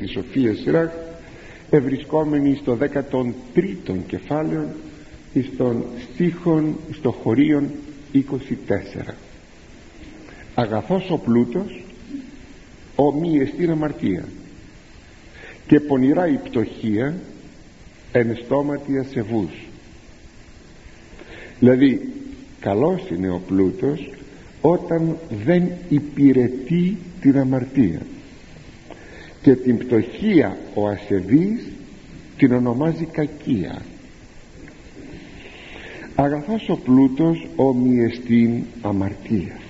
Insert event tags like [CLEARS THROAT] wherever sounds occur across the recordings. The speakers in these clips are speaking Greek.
της Σοφίας Σιράχ ευρισκόμενοι στο 13ο κεφάλαιο στον στίχον στο χωρίον 24 αγαθός ο πλούτος μη εστίν αμαρτία και πονηρά η πτωχία εν στόματι ασεβούς δηλαδή καλός είναι ο πλούτος όταν δεν υπηρετεί την αμαρτία και την πτωχία ο ασεβής την ονομάζει κακία. Αγαθός ο πλούτος ομοιεστήν αμαρτίας.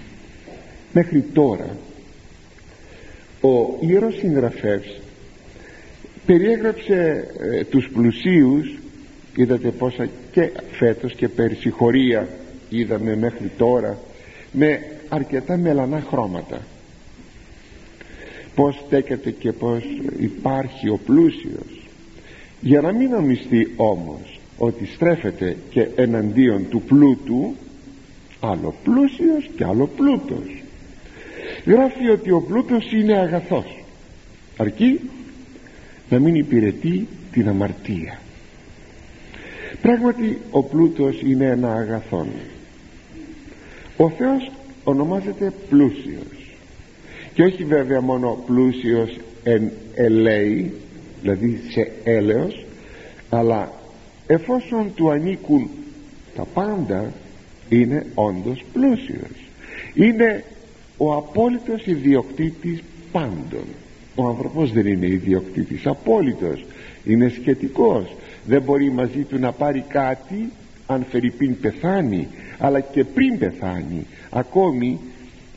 Μέχρι τώρα ο Ιερός Συγγραφεύς περιέγραψε ε, τους πλουσίους είδατε πόσα και φέτος και πέρσι χωρία είδαμε μέχρι τώρα με αρκετά μελανά χρώματα πως στέκεται και πως υπάρχει ο πλούσιος. Για να μην νομιστεί όμως ότι στρέφεται και εναντίον του πλούτου άλλο πλούσιος και άλλο πλούτος. Γράφει ότι ο πλούτος είναι αγαθός αρκεί να μην υπηρετεί την αμαρτία. Πράγματι ο πλούτος είναι ένα αγαθόν. Ο Θεός ονομάζεται πλούσιος και όχι βέβαια μόνο πλούσιος εν ελέη δηλαδή σε έλεος αλλά εφόσον του ανήκουν τα πάντα είναι όντως πλούσιος. Είναι ο απόλυτος ιδιοκτήτης πάντων. Ο άνθρωπος δεν είναι ιδιοκτήτης απόλυτος. Είναι σχετικός δεν μπορεί μαζί του να πάρει κάτι αν Φερρυπίν πεθάνει αλλά και πριν πεθάνει. Ακόμη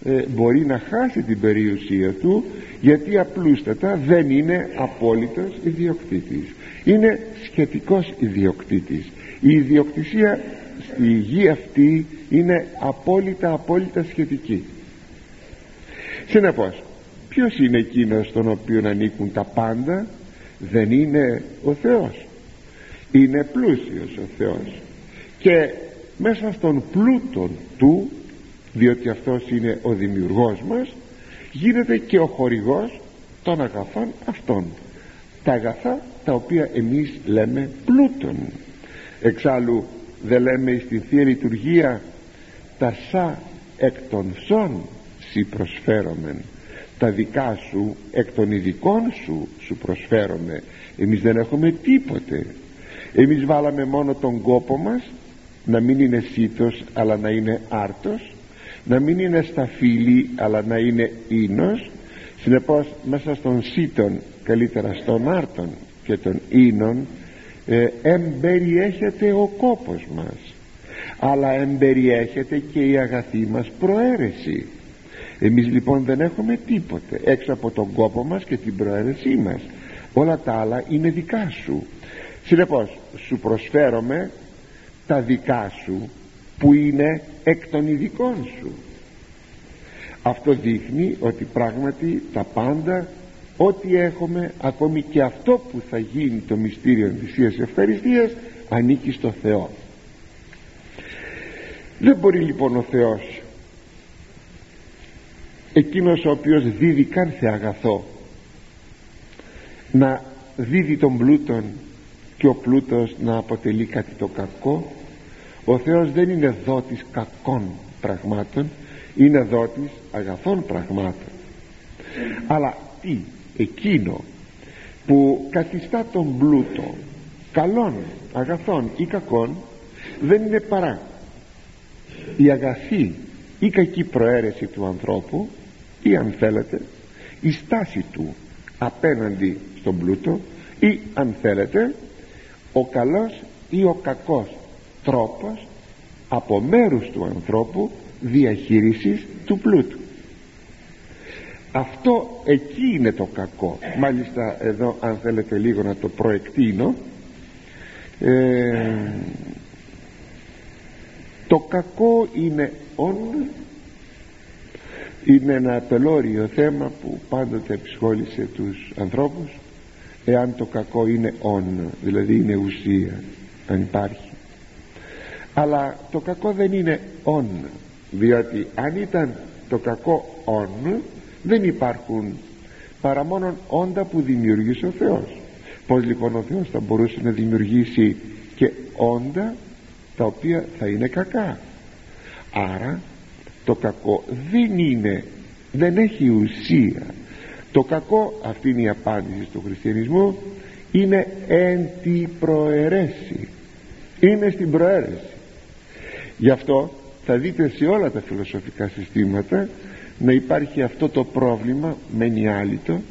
ε, μπορεί να χάσει την περιουσία του γιατί απλούστατα δεν είναι απόλυτος ιδιοκτήτης. Είναι σχετικός ιδιοκτήτης. Η ιδιοκτησία στη γη αυτή είναι απόλυτα απόλυτα σχετική. Συνεπώς ποιος είναι εκείνος στον οποίο ανήκουν τα πάντα; Δεν είναι ο Θεός. Είναι πλούσιος ο Θεός. Και μέσα στον πλούτον του διότι αυτός είναι ο δημιουργός μας γίνεται και ο χορηγός των αγαθών αυτών. Τα αγαθά τα οποία εμείς λέμε πλούτον εξάλλου δεν λέμε στην Θεία Λειτουργία τα σα εκ των σών σοι προσφέρομεν. Τα δικά σου εκ των ειδικών σου σου προσφέρομαι εμείς δεν έχουμε τίποτε. Εμείς βάλαμε μόνο τον κόπο μας να μην είναι σύτος αλλά να είναι άρτος να μην είναι σταφύλι αλλά να είναι ίνος. Συνεπώς μέσα στον σύτον καλύτερα στον άρτον και τον ίνον ε, εμπεριέχεται ο κόπος μας. Αλλά εμπεριέχεται και η αγαθή μας προαίρεση. Εμείς λοιπόν δεν έχουμε τίποτε έξω από τον κόπο μας και την προαίρεσή μας. Όλα τα άλλα είναι δικά σου. Συνεπώς σου προσφέρομαι τα δικά σου που είναι εκ των ειδικών σου. Αυτό δείχνει ότι πράγματι τα πάντα ό,τι έχουμε ακόμη και αυτό που θα γίνει το μυστήριο της Θείας Ευχαριστίας ανήκει στο Θεό. Δεν μπορεί λοιπόν ο Θεός εκείνος ο οποίος δίδει κάθε αγαθό να δίδει τον πλούτον και ο πλούτος να αποτελεί κάτι το κακό ο Θεός δεν είναι δότης κακών πραγμάτων είναι δότης αγαθών πραγμάτων. Αλλά τι εκείνο που καθιστά τον πλούτο καλών αγαθών ή κακών δεν είναι παρά η αγαθή ή κακή προαίρεση του ανθρώπου ή αν θέλετε η στάση του απέναντι στον πλούτο ή αν θέλετε ο καλός ή ο κακός τρόπος από μέρους του ανθρώπου διαχείρισης του πλούτου. Αυτό εκεί είναι το κακό. Μάλιστα εδώ αν θέλετε λίγο να το προεκτείνω ε, το κακό είναι όν είναι ένα πελώριο θέμα που πάντοτε επισχόλησε τους ανθρώπους εάν το κακό είναι όν δηλαδή είναι ουσία αν υπάρχει αλλά το κακό δεν είναι όν διότι αν ήταν το κακό όν δεν υπάρχουν παρά μόνο όντα που δημιούργησε ο Θεός. Πως λοιπόν ο Θεός θα μπορούσε να δημιουργήσει και όντα τα οποία θα είναι κακά; Άρα το κακό δεν είναι δεν έχει ουσία. Το κακό αυτή είναι η απάντηση του χριστιανισμού είναι εν τη προαιρέση. Είναι στην προαίρεση γι' αυτό θα δείτε σε όλα τα φιλοσοφικά συστήματα να υπάρχει αυτό το πρόβλημα μένει άλυτο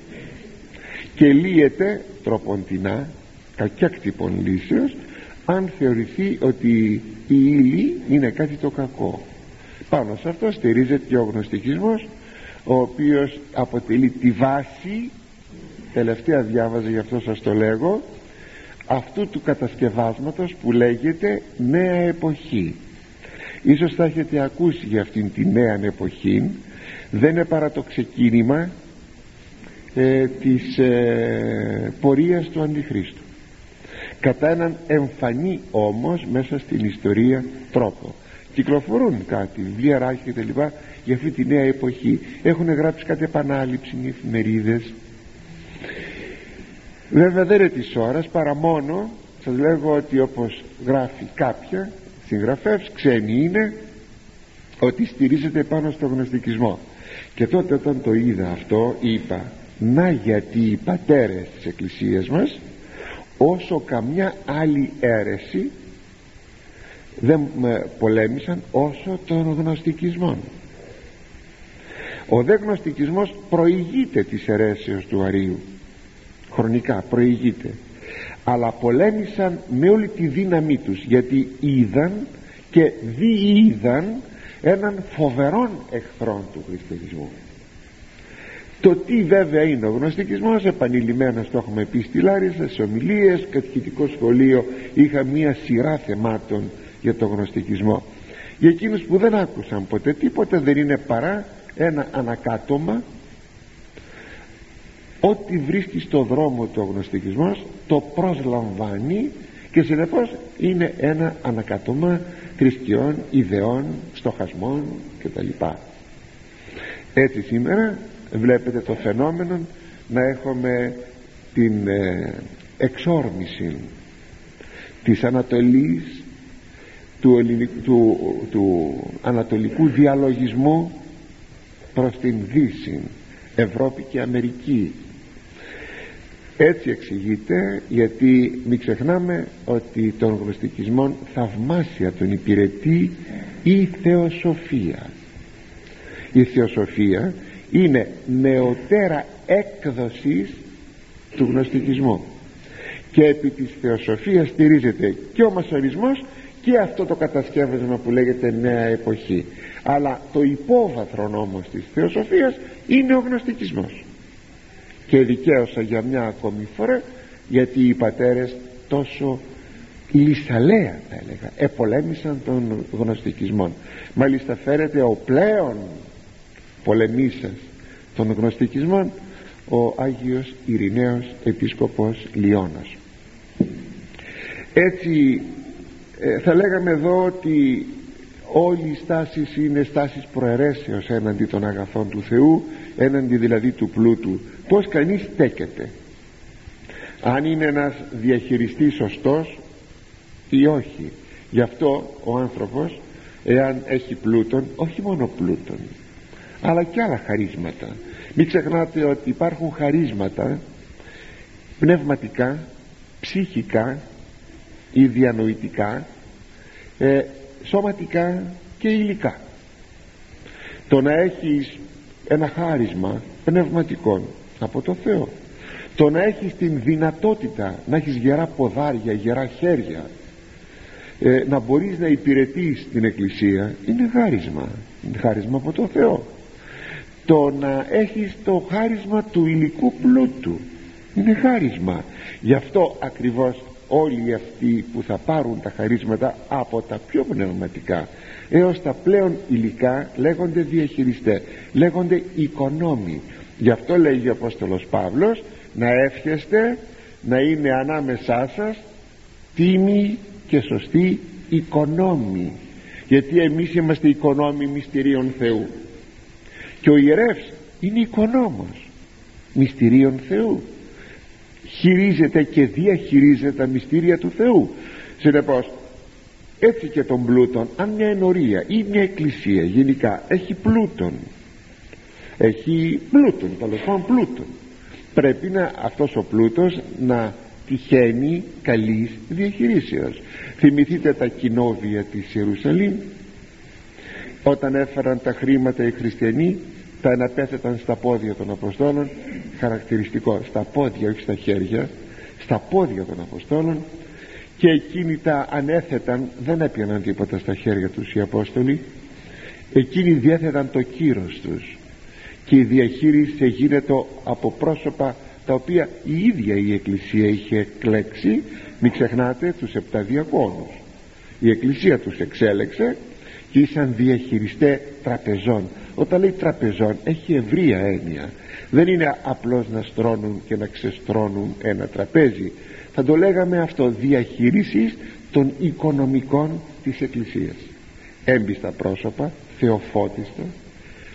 και λύεται τροποντινά κακιά κτυπών λύσεως αν θεωρηθεί ότι η ύλη είναι κάτι το κακό. Πάνω σε αυτό στηρίζεται και ο γνωστικισμός ο οποίος αποτελεί τη βάση τελευταία διάβαζα γι' αυτό σας το λέγω αυτού του κατασκευάσματος που λέγεται νέα εποχή ίσως θα έχετε ακούσει για αυτήν τη νέα εποχή. Δεν είναι παρά το ξεκίνημα ε, της ε, πορείας του Αντιχρίστου. Κατά έναν εμφανή όμως μέσα στην ιστορία τρόπο. Κυκλοφορούν κάτι βιβλία ράχη και τα λοιπά για αυτή τη νέα εποχή. Έχουν γράψει κάτι επανάληψη οι εφημερίδες. Βέβαια δεν είναι της ώρας παρά μόνο σας λέγω ότι όπως γράφει κάποια συγγραφεύς ξένοι είναι ότι στηρίζεται πάνω στο γνωστικισμό. Και τότε όταν το είδα αυτό είπα να γιατί οι πατέρες της εκκλησίας μας όσο καμιά άλλη αίρεση δεν πολέμησαν όσο τον γνωστικισμό ο δε γνωστικισμός προηγείται της αιρέσεως του Αρίου. Χρονικά προηγείται αλλά πολέμησαν με όλη τη δύναμή τους γιατί είδαν και διείδαν έναν φοβερόν εχθρόν του χριστιανισμού. Το τι βέβαια είναι ο γνωστικισμός επανειλημμένα το έχουμε πει στη Λάρισα σε ομιλίες, κατηχητικό σχολείο είχα μία σειρά θεμάτων για το γνωστικισμό. Για εκείνους που δεν άκουσαν ποτέ τίποτα δεν είναι παρά ένα ανακάτωμα ό,τι βρίσκει στο δρόμο του γνωστικισμός το προσλαμβάνει και συνεπώς είναι ένα ανακατώμα θρησκειών, ιδεών, στοχασμών κτλ. Έτσι σήμερα βλέπετε το φαινόμενο να έχουμε την ε, εξόρμηση της Ανατολής του, του, του ανατολικού διαλογισμού προς την Δύση Ευρώπη και Αμερική έτσι εξηγείται γιατί μην ξεχνάμε ότι τον γνωστικισμό θαυμάσια τον υπηρετεί η θεοσοφία. Η θεοσοφία είναι νεωτέρα έκδοσης του γνωστικισμού και επί της θεοσοφίας στηρίζεται και ο μασονισμός και αυτό το κατασκεύασμα που λέγεται νέα εποχή. Αλλά το υπόβαθρο όμως της θεοσοφίας είναι ο γνωστικισμός και δικαίωσα για μια ακόμη φορά γιατί οι πατέρες τόσο λυσαλέα θα έλεγα επολέμησαν τον γνωστικισμό. Μάλιστα φέρεται ο πλέον πολεμήσας των γνωστικισμών ο Άγιος Ειρηναίος Επίσκοπος Λιώνας. Έτσι ε, θα λέγαμε εδώ ότι όλοι οι στάσεις είναι στάσεις προαιρέσεως έναντι των αγαθών του Θεού έναντι δηλαδή του πλούτου πως κανείς στέκεται αν είναι ένας διαχειριστής σωστός ή όχι. Γι' αυτό ο άνθρωπος εάν έχει πλούτον όχι μόνο πλούτον αλλά και άλλα χαρίσματα. Μην ξεχνάτε ότι υπάρχουν χαρίσματα πνευματικά ψυχικά ή διανοητικά ε, σωματικά και υλικά. Το να έχεις ένα χάρισμα πνευματικό. Από το Θεό. Το να έχεις την δυνατότητα να έχεις γερά ποδάρια, γερά χέρια ε, να μπορείς να υπηρετείς την Εκκλησία είναι χάρισμα. Είναι χάρισμα από το Θεό. Το να έχεις το χάρισμα του υλικού πλούτου είναι χάρισμα. Γι' αυτό ακριβώς όλοι αυτοί που θα πάρουν τα χαρίσματα από τα πιο πνευματικά έως τα πλέον υλικά λέγονται διαχειριστές λέγονται οικονόμοι. Γι' αυτό λέγει ο Απόστολος Παύλος να εύχεστε να είναι ανάμεσά σας τίμοι και σωστοί οικονόμοι γιατί εμείς είμαστε οικονόμοι μυστηρίων Θεού. Και ο ιερεύς είναι οικονόμος μυστηρίων Θεού χειρίζεται και διαχειρίζεται τα μυστήρια του Θεού. Συνεπώς έτσι και τον πλούτον αν μια ενορία ή μια εκκλησία γενικά έχει πλούτον έχει πλούτον τέλος πάντων πλούτον πρέπει να αυτός ο πλούτος να τυχαίνει καλής διαχειρήσεως. Θυμηθείτε τα κοινόβια της Ιερουσαλήμ όταν έφεραν τα χρήματα οι χριστιανοί τα αναπέθεταν στα πόδια των Αποστόλων χαρακτηριστικό στα πόδια όχι στα χέρια στα πόδια των Αποστόλων και εκείνοι τα ανέθεταν δεν έπιαναν τίποτα στα χέρια τους οι Απόστολοι εκείνοι διέθεταν το κύρος τους και η διαχείριση γίνεται από πρόσωπα τα οποία η ίδια η Εκκλησία είχε κλέξει μην ξεχνάτε τους επτά διακόνους η Εκκλησία τους εξέλεξε και ήσαν διαχειριστέ τραπεζών όταν λέει τραπεζών έχει ευρία έννοια. Δεν είναι απλώς να στρώνουν και να ξεστρώνουν ένα τραπέζι. Θα το λέγαμε αυτό διαχείρισης των οικονομικών της Εκκλησίας. Έμπιστα πρόσωπα θεοφώτιστα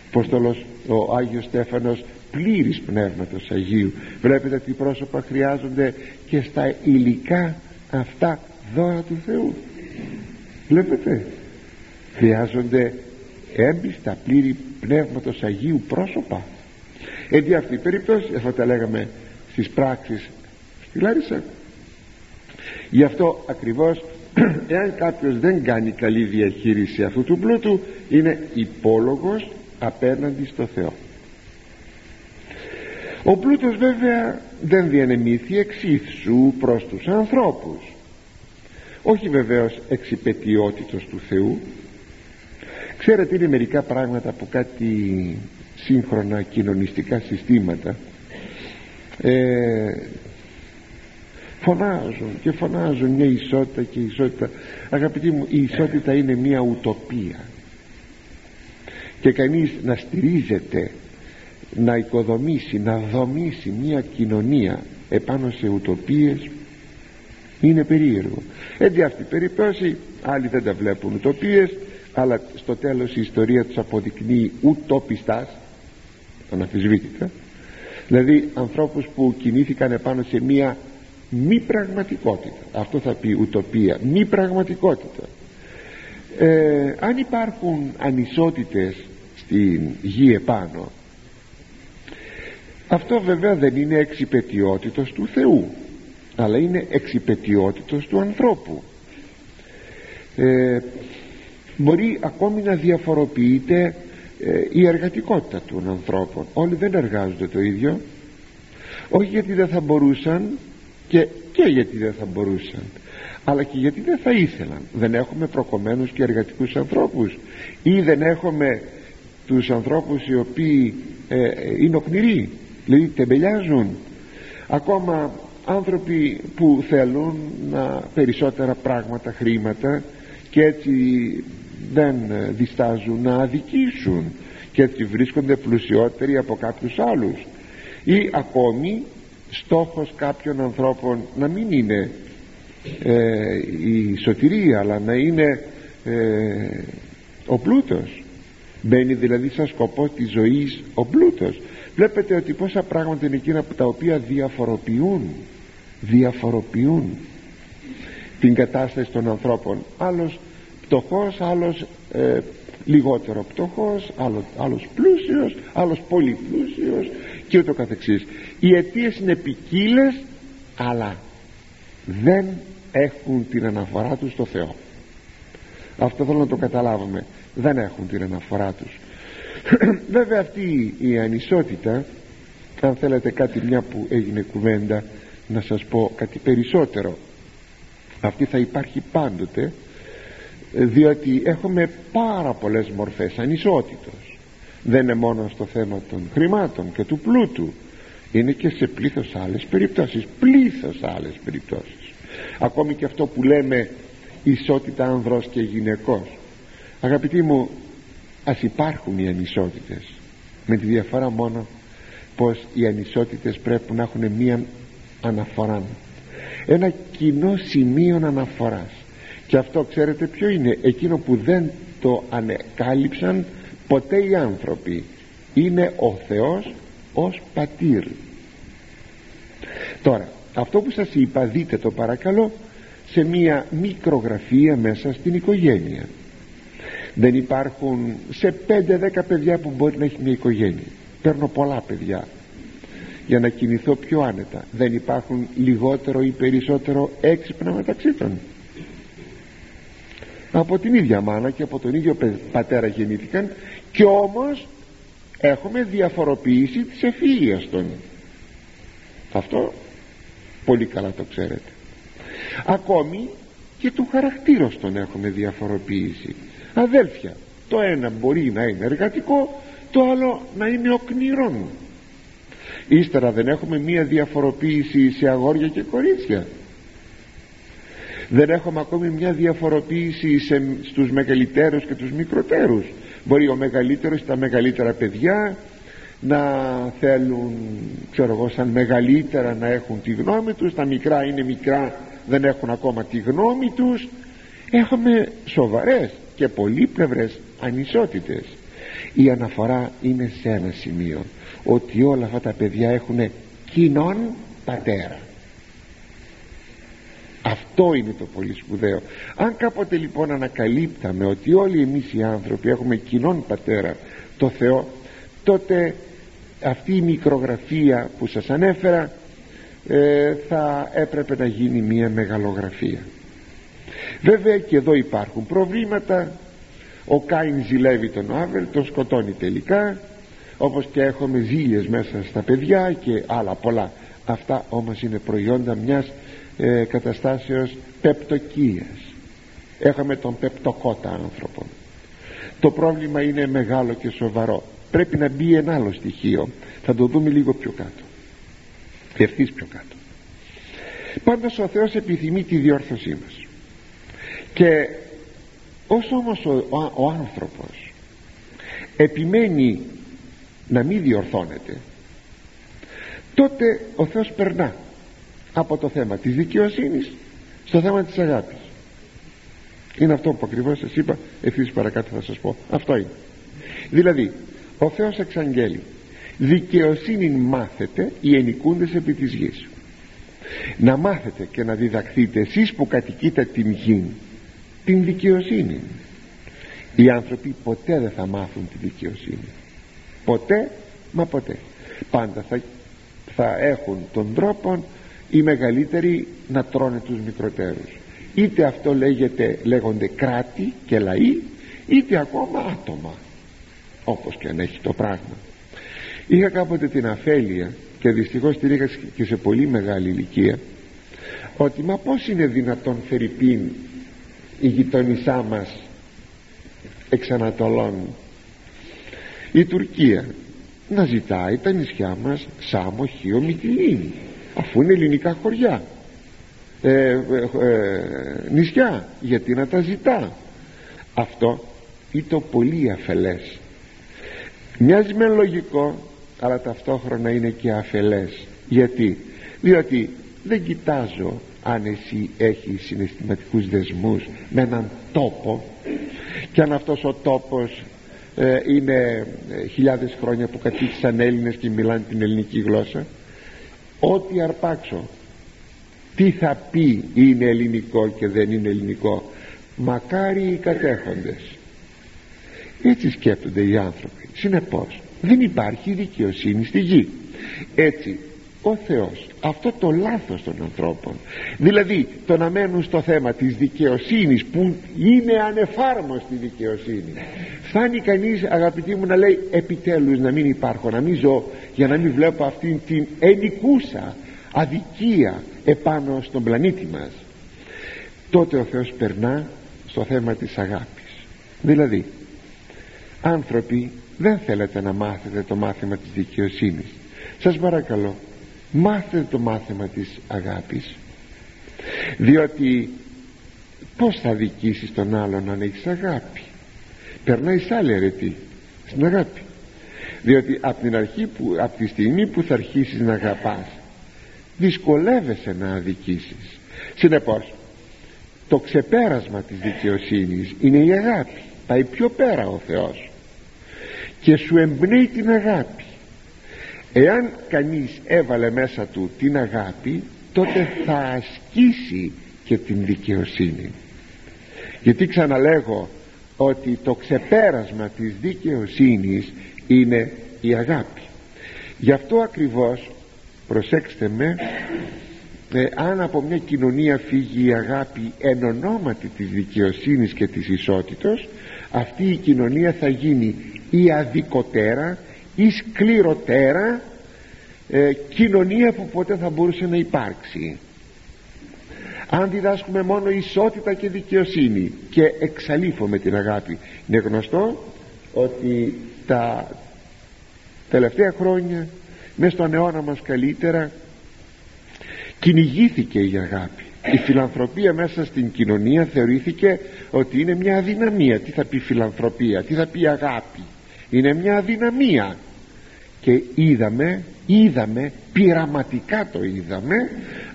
Απόστολος ο Άγιος Στέφανος πλήρης πνεύματος Αγίου. Βλέπετε ότι οι πρόσωπα χρειάζονται και στα υλικά αυτά δώρα του Θεού. Βλέπετε χρειάζονται έμπιστα πλήρη πνεύματος Αγίου πρόσωπα. Έτσι αυτή η περίπτωση αυτό τα λέγαμε στις πράξεις στη Λάρισα. Γι' αυτό ακριβώς [CLEARS THROAT] εάν κάποιος δεν κάνει καλή διαχείριση αυτού του πλούτου είναι υπόλογος απέναντι στο Θεό. Ο πλούτος βέβαια δεν διανεμήθη εξήθσου προς τους ανθρώπους. Όχι βεβαίως εξυπετιότητος του Θεού ξέρετε είναι μερικά πράγματα που κάτι σύγχρονα κοινωνιστικά συστήματα. Ε, φωνάζουν και φωνάζουν μια ισότητα και ισότητα. Αγαπητοί μου η ισότητα είναι μια ουτοπία. Και κανείς να στηρίζεται να οικοδομήσει να δομήσει μια κοινωνία επάνω σε ουτοπίες είναι περίεργο. Έτσι αυτή η περίπτωση άλλοι δεν τα βλέπουν ουτοπίες αλλά στο τέλος η ιστορία τους αποδεικνύει ουτοπιστάς αναφυσβήτητα δηλαδή ανθρώπους που κινήθηκαν επάνω σε μια μη πραγματικότητα. Αυτό θα πει ουτοπία μη πραγματικότητα. Ε, αν υπάρχουν ανισότητες στην γη επάνω αυτό βέβαια δεν είναι εξυπετιότητος του Θεού αλλά είναι εξυπετιότητος του ανθρώπου. Ε, μπορεί ακόμη να διαφοροποιείται ε, η εργατικότητα των ανθρώπων. Όλοι δεν εργάζονται το ίδιο. Όχι γιατί δεν θα μπορούσαν και, και γιατί δεν θα μπορούσαν αλλά και γιατί δεν θα ήθελαν. Δεν έχουμε προκομμένους και εργατικούς ανθρώπους. Ή δεν έχουμε τους ανθρώπους οι οποίοι ε, είναι οκνηροί δηλαδή τεμπελιάζουν. Ακόμα άνθρωποι που θέλουν να περισσότερα πράγματα χρήματα και έτσι δεν διστάζουν να αδικήσουν και έτσι βρίσκονται πλουσιότεροι από κάποιους άλλους. Ή ακόμη στόχος κάποιων ανθρώπων να μην είναι ε, η σωτηρία αλλά να είναι ε, ο πλούτος. Μπαίνει δηλαδή σαν σκοπό της ζωής ο πλούτος. Βλέπετε ότι πόσα πράγματα είναι εκείνα τα οποία διαφοροποιούν διαφοροποιούν την κατάσταση των ανθρώπων. Άλλος πτωχός άλλος ε, λιγότερο πτωχός άλλος, άλλος πλούσιος άλλος πολύ πλούσιος και ούτω καθεξής. Οι αιτίες είναι ποικίλες, αλλά δεν έχουν την αναφορά τους στο Θεό. Αυτό θέλω να το καταλάβουμε. Δεν έχουν την αναφορά τους. [CLEARS THROAT] Βέβαια αυτή η ανισότητα αν θέλετε κάτι μια που έγινε κουβέντα να σας πω κάτι περισσότερο. Αυτή θα υπάρχει πάντοτε διότι έχουμε πάρα πολλές μορφές ανισότητος. Δεν είναι μόνο στο θέμα των χρημάτων και του πλούτου. Είναι και σε πλήθος άλλες περιπτώσεις πλήθος άλλες περιπτώσεις. Ακόμη και αυτό που λέμε ισότητα ανδρός και γυναικός. Αγαπητοί μου ας υπάρχουν οι ανισότητες. Με τη διαφορά μόνο πως οι ανισότητες πρέπει να έχουν μία αναφορά. Ένα κοινό σημείο αναφοράς και αυτό ξέρετε ποιο είναι; Εκείνο που δεν το ανεκάλυψαν ποτέ οι άνθρωποι. Είναι ο Θεός ως πατήρ. Τώρα αυτό που σας είπα δείτε το παρακαλώ σε μία μικρογραφία μέσα στην οικογένεια. Δεν υπάρχουν σε 5-10 παιδιά που μπορεί να έχει μια οικογένεια. Παίρνω πολλά παιδιά. Για να κινηθώ πιο άνετα. Δεν υπάρχουν λιγότερο ή περισσότερο έξυπνα μεταξύ των από την ίδια μάνα και από τον ίδιο πατέρα γεννήθηκαν και όμως έχουμε διαφοροποίηση της ευφύειας των αυτό πολύ καλά το ξέρετε. Ακόμη και του χαρακτήρος τον έχουμε διαφοροποίηση αδέλφια το ένα μπορεί να είναι εργατικό το άλλο να είναι οκνηρόν. Ύστερα δεν έχουμε μία διαφοροποίηση σε αγόρια και κορίτσια δεν έχουμε ακόμη μια διαφοροποίηση σε, στους μεγαλύτερους και τους μικροτέρους. Μπορεί ο μεγαλύτερος τα μεγαλύτερα παιδιά να θέλουν ξέρω εγώ σαν μεγαλύτερα να έχουν τη γνώμη τους τα μικρά είναι μικρά δεν έχουν ακόμα τη γνώμη τους. Έχουμε σοβαρές και πολύπλευρες ανισότητες. Η αναφορά είναι σε ένα σημείο ότι όλα αυτά τα παιδιά έχουν κοινών πατέρα αυτό είναι το πολύ σπουδαίο. Αν κάποτε λοιπόν ανακαλύπταμε ότι όλοι εμείς οι άνθρωποι έχουμε κοινόν πατέρα το Θεό τότε αυτή η μικρογραφία που σας ανέφερα ε, θα έπρεπε να γίνει μια μεγαλογραφία. Βέβαια και εδώ υπάρχουν προβλήματα. Ο Κάιν ζηλεύει τον Άβελ τον σκοτώνει τελικά όπως και έχουμε ζήλιες μέσα στα παιδιά και άλλα πολλά. Αυτά όμως είναι προϊόντα μιας ε, καταστάσεως πεπτοκίας. Έχουμε τον πεπτοκότα άνθρωπο. Το πρόβλημα είναι μεγάλο και σοβαρό. Πρέπει να μπει ένα άλλο στοιχείο. Θα το δούμε λίγο πιο κάτω. Ευθύς πιο κάτω. Πάντως ο Θεός επιθυμεί τη διόρθωσή μας. Και όσο όμως ο, ο, ο άνθρωπος επιμένει να μην διορθώνεται τότε ο Θεός περνά από το θέμα της δικαιοσύνης στο θέμα της αγάπης. Είναι αυτό που ακριβώς σας είπα. Ευθύς παρακάτω θα σας πω. Αυτό είναι. Δηλαδή ο Θεός εξαγγέλει. Δικαιοσύνη μάθετε οι ενικούντες επί της γης. Να μάθετε και να διδαχθείτε εσείς που κατοικείτε την γη την δικαιοσύνη. Οι άνθρωποι ποτέ δεν θα μάθουν τη δικαιοσύνη. Ποτέ μα ποτέ. Πάντα θα, θα έχουν τον τρόπο οι μεγαλύτεροι να τρώνε τους μικροτέρους. Είτε αυτό λέγεται, λέγονται κράτη και λαοί είτε ακόμα άτομα όπως και αν έχει το πράγμα. Είχα κάποτε την αφέλεια και δυστυχώς την είχα και σε πολύ μεγάλη ηλικία ότι μα πως είναι δυνατόν Φερρυπίν η γειτονισά μας εξ Ανατολών η Τουρκία να ζητάει τα νησιά μας Σάμο, Χίο, Μυτιλίνη αφού είναι ελληνικά χωριά. Ε, ε, ε, νησιά. Γιατί να τα ζητά. Αυτό είναι το πολύ αφελές. Μοιάζει με λογικό αλλά ταυτόχρονα είναι και αφελές. Γιατί; Διότι δεν κοιτάζω αν εσύ έχεις συναισθηματικούς δεσμούς με έναν τόπο. Και αν αυτός ο τόπος ε, είναι ε, χιλιάδες χρόνια που κατήχησαν Έλληνες και μιλάνε την ελληνική γλώσσα ό,τι αρπάξω. Τι θα πει είναι ελληνικό και δεν είναι ελληνικό. Μακάρι οι κατέχοντες. Έτσι σκέπτονται οι άνθρωποι. Συνεπώς δεν υπάρχει δικαιοσύνη στη γη. Έτσι ο Θεός. Αυτό το λάθος των ανθρώπων. Δηλαδή το να μένουν στο θέμα της δικαιοσύνης που είναι ανεφάρμοστη δικαιοσύνη. Φτάνει κανείς αγαπητοί μου να λέει επιτέλους να μην υπάρχω να μην ζω για να μην βλέπω αυτήν την ενικούσα αδικία επάνω στον πλανήτη μας τότε ο Θεός περνά στο θέμα της αγάπης. Δηλαδή άνθρωποι δεν θέλετε να μάθετε το μάθημα της δικαιοσύνης. Σας παρακαλώ μάθετε το μάθημα της αγάπης διότι πως θα δικήσεις τον άλλον αν έχεις αγάπη. Περνάει σ' άλλη αρετή στην αγάπη. Διότι από την αρχή που, από τη στιγμή που θα αρχίσεις να αγαπάς δυσκολεύεσαι να αδικήσεις. Συνεπώς το ξεπέρασμα της δικαιοσύνης είναι η αγάπη. Πάει πιο πέρα ο Θεός. Και σου εμπνέει την αγάπη εάν κανείς έβαλε μέσα του την αγάπη τότε θα ασκήσει και την δικαιοσύνη. Γιατί ξαναλέγω ότι το ξεπέρασμα της δικαιοσύνης είναι η αγάπη. Γι' αυτό ακριβώς προσέξτε με ε, αν από μια κοινωνία φύγει η αγάπη εν ονόματι της δικαιοσύνης και της ισότητος αυτή η κοινωνία θα γίνει η αδικοτέρα η σκληροτέρα ε, κοινωνία που ποτέ θα μπορούσε να υπάρξει. Αν διδάσκουμε μόνο ισότητα και δικαιοσύνη και εξαλείφουμε την αγάπη είναι γνωστό ότι τα τελευταία χρόνια μέσα στον αιώνα μας καλύτερα κυνηγήθηκε η αγάπη. Η φιλανθρωπία μέσα στην κοινωνία θεωρήθηκε ότι είναι μια αδυναμία. Τι θα πει φιλανθρωπία, τι θα πει αγάπη. Είναι μια αδυναμία και είδαμε είδαμε πειραματικά το είδαμε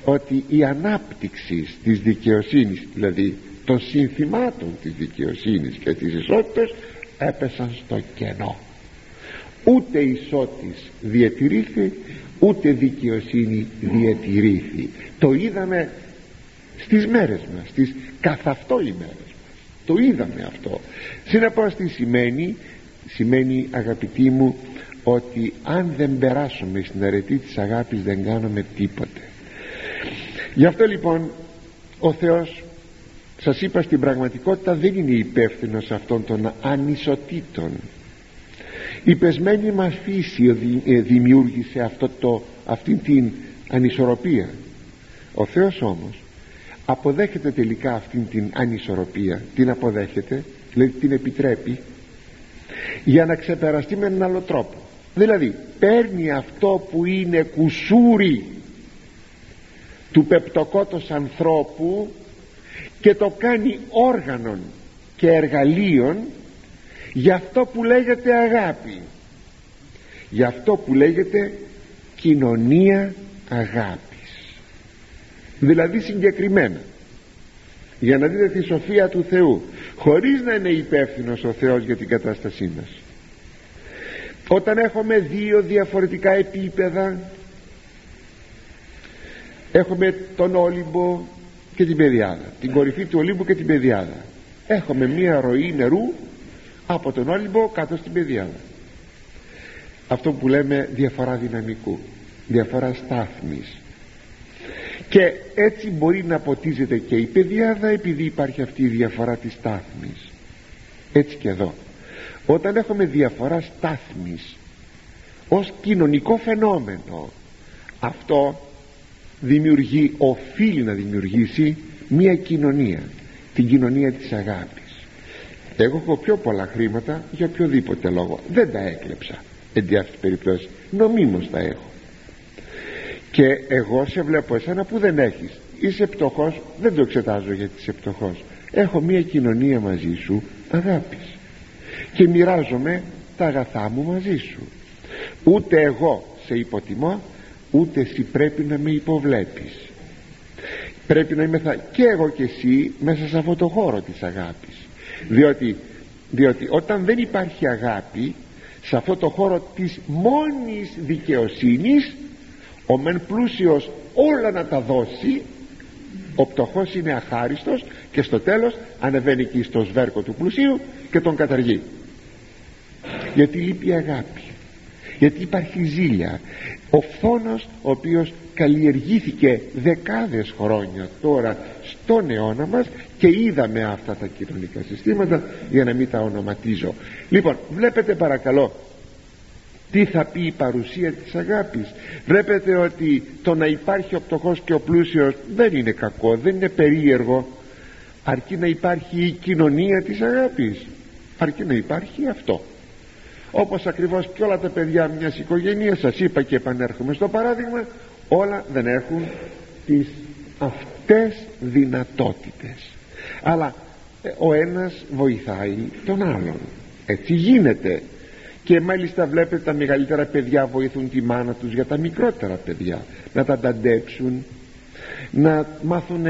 ότι η ανάπτυξη της δικαιοσύνης δηλαδή των συνθημάτων της δικαιοσύνης και της ισότητας έπεσαν στο κενό. Ούτε ισότης διατηρήθη ούτε δικαιοσύνη διατηρήθη. Το είδαμε στις μέρες μας στις καθ' αυτό ημέρες μας. Το είδαμε αυτό. Συνεπώς τι σημαίνει; Σημαίνει αγαπητοί μου ότι αν δεν περάσουμε στην αρετή της αγάπης δεν κάνουμε τίποτε. Γι' αυτό λοιπόν ο Θεός σας είπα στην πραγματικότητα δεν είναι υπεύθυνος αυτών των ανισοτήτων. Η πεσμένη μας φύση ε, δημιούργησε αυτό το, αυτήν την ανισορροπία. Ο Θεός όμως αποδέχεται τελικά αυτήν την ανισορροπία. Την αποδέχεται δηλαδή την επιτρέπει για να ξεπεραστεί με έναν άλλο τρόπο δηλαδή παίρνει αυτό που είναι κουσούρι του πεπτοκότος ανθρώπου και το κάνει όργανον και εργαλείων για αυτό που λέγεται αγάπη. Για αυτό που λέγεται κοινωνία αγάπης. Δηλαδή συγκεκριμένα για να δείτε τη σοφία του Θεού χωρίς να είναι υπεύθυνος ο Θεός για την κατάστασή μας όταν έχουμε δύο διαφορετικά επίπεδα έχουμε τον Όλυμπο και την Πεδιάδα την κορυφή του Ολύμπου και την Πεδιάδα έχουμε μία ροή νερού από τον Όλυμπο κάτω στην Πεδιάδα αυτό που λέμε διαφορά δυναμικού διαφορά στάθμης. Και έτσι μπορεί να ποτίζεται και η Πεδιάδα επειδή υπάρχει αυτή η διαφορά της στάθμης. Έτσι και εδώ όταν έχουμε διαφορά στάθμης ως κοινωνικό φαινόμενο αυτό δημιουργεί, οφείλει να δημιουργήσει μια κοινωνία την κοινωνία της αγάπης. Εγώ έχω πιο πολλά χρήματα για οποιοδήποτε λόγο. Δεν τα έκλεψα εν τη αυτή περιπτώσει. Νομίμως τα έχω. Και εγώ σε βλέπω εσένα που δεν έχεις. Είσαι πτωχός δεν το εξετάζω γιατί είσαι πτωχός. Έχω μια κοινωνία μαζί σου αγάπης και μοιράζομαι τα αγαθά μου μαζί σου. Ούτε εγώ σε υποτιμώ ούτε εσύ πρέπει να με υποβλέπεις. Πρέπει να είμαι θα... και εγώ και εσύ μέσα σε αυτό το χώρο της αγάπης. Διότι, διότι όταν δεν υπάρχει αγάπη σε αυτό το χώρο της μόνης δικαιοσύνης ο μεν πλούσιος όλα να τα δώσει ο πτωχός είναι αχάριστος και στο τέλος ανεβαίνει εκεί στο σβέρκο του πλουσίου και τον καταργεί γιατί λείπει αγάπη. Γιατί υπάρχει ζήλια. Ο φθόνος ο οποίος καλλιεργήθηκε δεκάδες χρόνια τώρα στον αιώνα μας και είδαμε αυτά τα κοινωνικά συστήματα για να μην τα ονοματίζω. Λοιπόν βλέπετε παρακαλώ τι θα πει η παρουσία της αγάπης. Βλέπετε ότι το να υπάρχει ο πτωχός και ο πλούσιος δεν είναι κακό δεν είναι περίεργο. Αρκεί να υπάρχει η κοινωνία της αγάπης. Αρκεί να υπάρχει αυτό όπως ακριβώς και όλα τα παιδιά μιας οικογένειας σας είπα και επανέρχομαι στο παράδειγμα όλα δεν έχουν τις αυτές δυνατότητες. Αλλά ε, ο ένας βοηθάει τον άλλον. Έτσι γίνεται. Και μάλιστα βλέπετε τα μεγαλύτερα παιδιά βοηθούν τη μάνα τους για τα μικρότερα παιδιά. Να τα ταντέψουν να μάθουν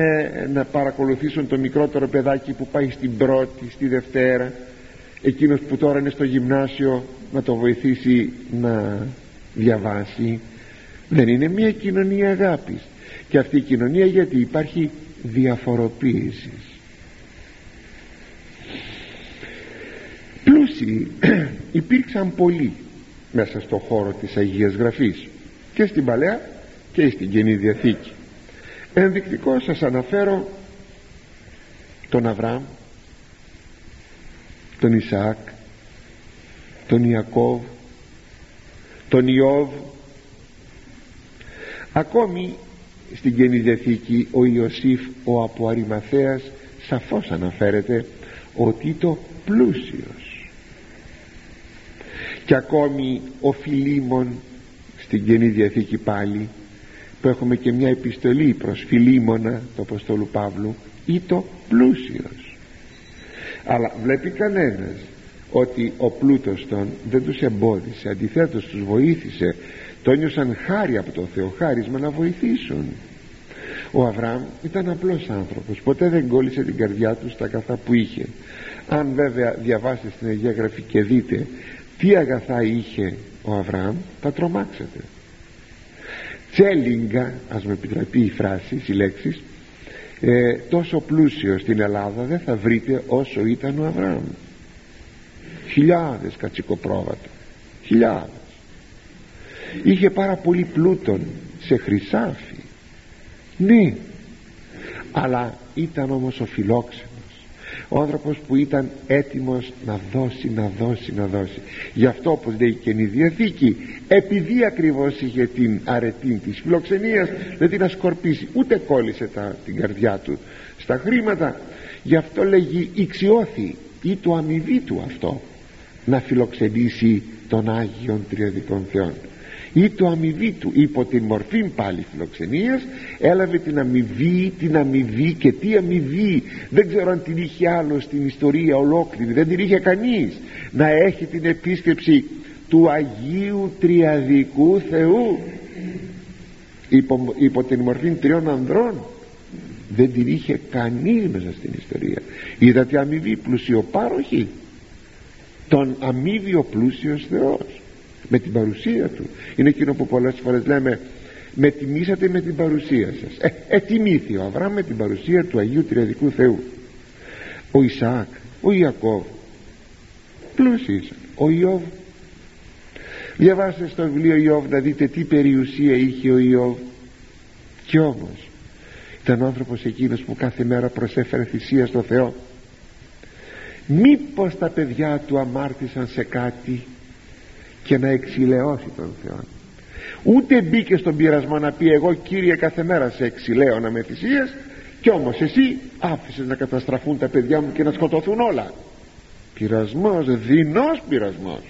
να παρακολουθήσουν το μικρότερο παιδάκι που πάει στην πρώτη, στη δευτέρα εκείνος που τώρα είναι στο γυμνάσιο να το βοηθήσει να διαβάσει. Δεν είναι μια κοινωνία αγάπης. Και αυτή η κοινωνία γιατί υπάρχει διαφοροποίησης. Πλούσιοι [CLEARS THROAT] υπήρξαν πολλοί μέσα στο χώρο της Αγίας Γραφής. Και στην Παλαιά και στην Καινή Διαθήκη. Ενδεικτικό σας αναφέρω τον Αβραάμ τον Ισαάκ τον Ιακώβ τον Ιώβ. Ακόμη στην Καινή Διαθήκη ο Ιωσήφ ο από Αρημαθέας σαφώς αναφέρεται ότι το πλούσιος. Και ακόμη ο Φιλίμων στην Καινή Διαθήκη πάλι που έχουμε και μια επιστολή προς Φιλίμωνα του Αποστόλου Παύλου ή το πλούσιος αλλά βλέπει κανένας ότι ο πλούτος των δεν τους εμπόδισε αντιθέτως τους βοήθησε το νιώσαν χάρη από το Θεό χάρισμα να βοηθήσουν. Ο Αβραάμ ήταν απλός άνθρωπος ποτέ δεν κόλλησε την καρδιά του στα αγαθά που είχε. Αν βέβαια διαβάσετε στην Αγία Γραφή και δείτε τι αγαθά είχε ο Αβραάμ θα τρομάξετε τσέλιγκα ας με επιτραπεί η φράση οι λέξεις ε, τόσο πλούσιο στην Ελλάδα δεν θα βρείτε όσο ήταν ο Αβραάμ. Χιλιάδες κατσικοπρόβατα χιλιάδες. Είχε πάρα πολύ πλούτον σε χρυσάφι. Ναι. Αλλά ήταν όμως ο φιλόξενος ο άνθρωπος που ήταν έτοιμος να δώσει, να δώσει, να δώσει. Γι' αυτό όπως λέει και η Διαθήκη επειδή ακριβώς είχε την αρετή της φιλοξενίας δεν την ασκορπίσει ούτε κόλλησε τα, την καρδιά του στα χρήματα. Γι' αυτό λέγει ηξιώθη ή το αμοιβή του αυτό να φιλοξενήσει τον Άγιον Τριαδικών Θεών ή το αμοιβή του. Υπό την μορφή πάλι φιλοξενίας έλαβε την αμοιβή την αμοιβή και τι αμοιβή. Δεν ξέρω αν την είχε άλλο στην ιστορία ολόκληρη. Δεν την είχε κανείς. Να έχει την επίσκεψη του Αγίου Τριαδικού Θεού. Υπό, υπό την μορφή τριών ανδρών. Δεν την είχε κανείς μέσα στην ιστορία. Είδατε αμοιβή πλουσιοπάροχη. Τον αμοιβή πλούσιος Θεός με την παρουσία του. Είναι εκείνο που πολλές φορές λέμε με τιμήσατε με την παρουσία σας ε, ετιμήθη ο Αβραάμ με την παρουσία του Αγίου Τριαδικού Θεού. Ο Ισαάκ ο Ιακώβ πλούσιοι ο Ιώβ. Διαβάστε στο βιβλίο Ιώβ να δείτε τι περιουσία είχε ο Ιώβ. Και όμως ήταν ο άνθρωπος εκείνος που κάθε μέρα προσέφερε θυσία στο Θεό. Μήπως τα παιδιά του αμάρτησαν σε κάτι; Και να εξηλαιώσει τον Θεό. Ούτε μπήκε στον πειρασμό να πει εγώ Κύριε κάθε μέρα σε εξηλαίω να με θυσίες κι όμως εσύ άφησες να καταστραφούν τα παιδιά μου και να σκοτωθούν όλα πειρασμός, δεινός πειρασμός.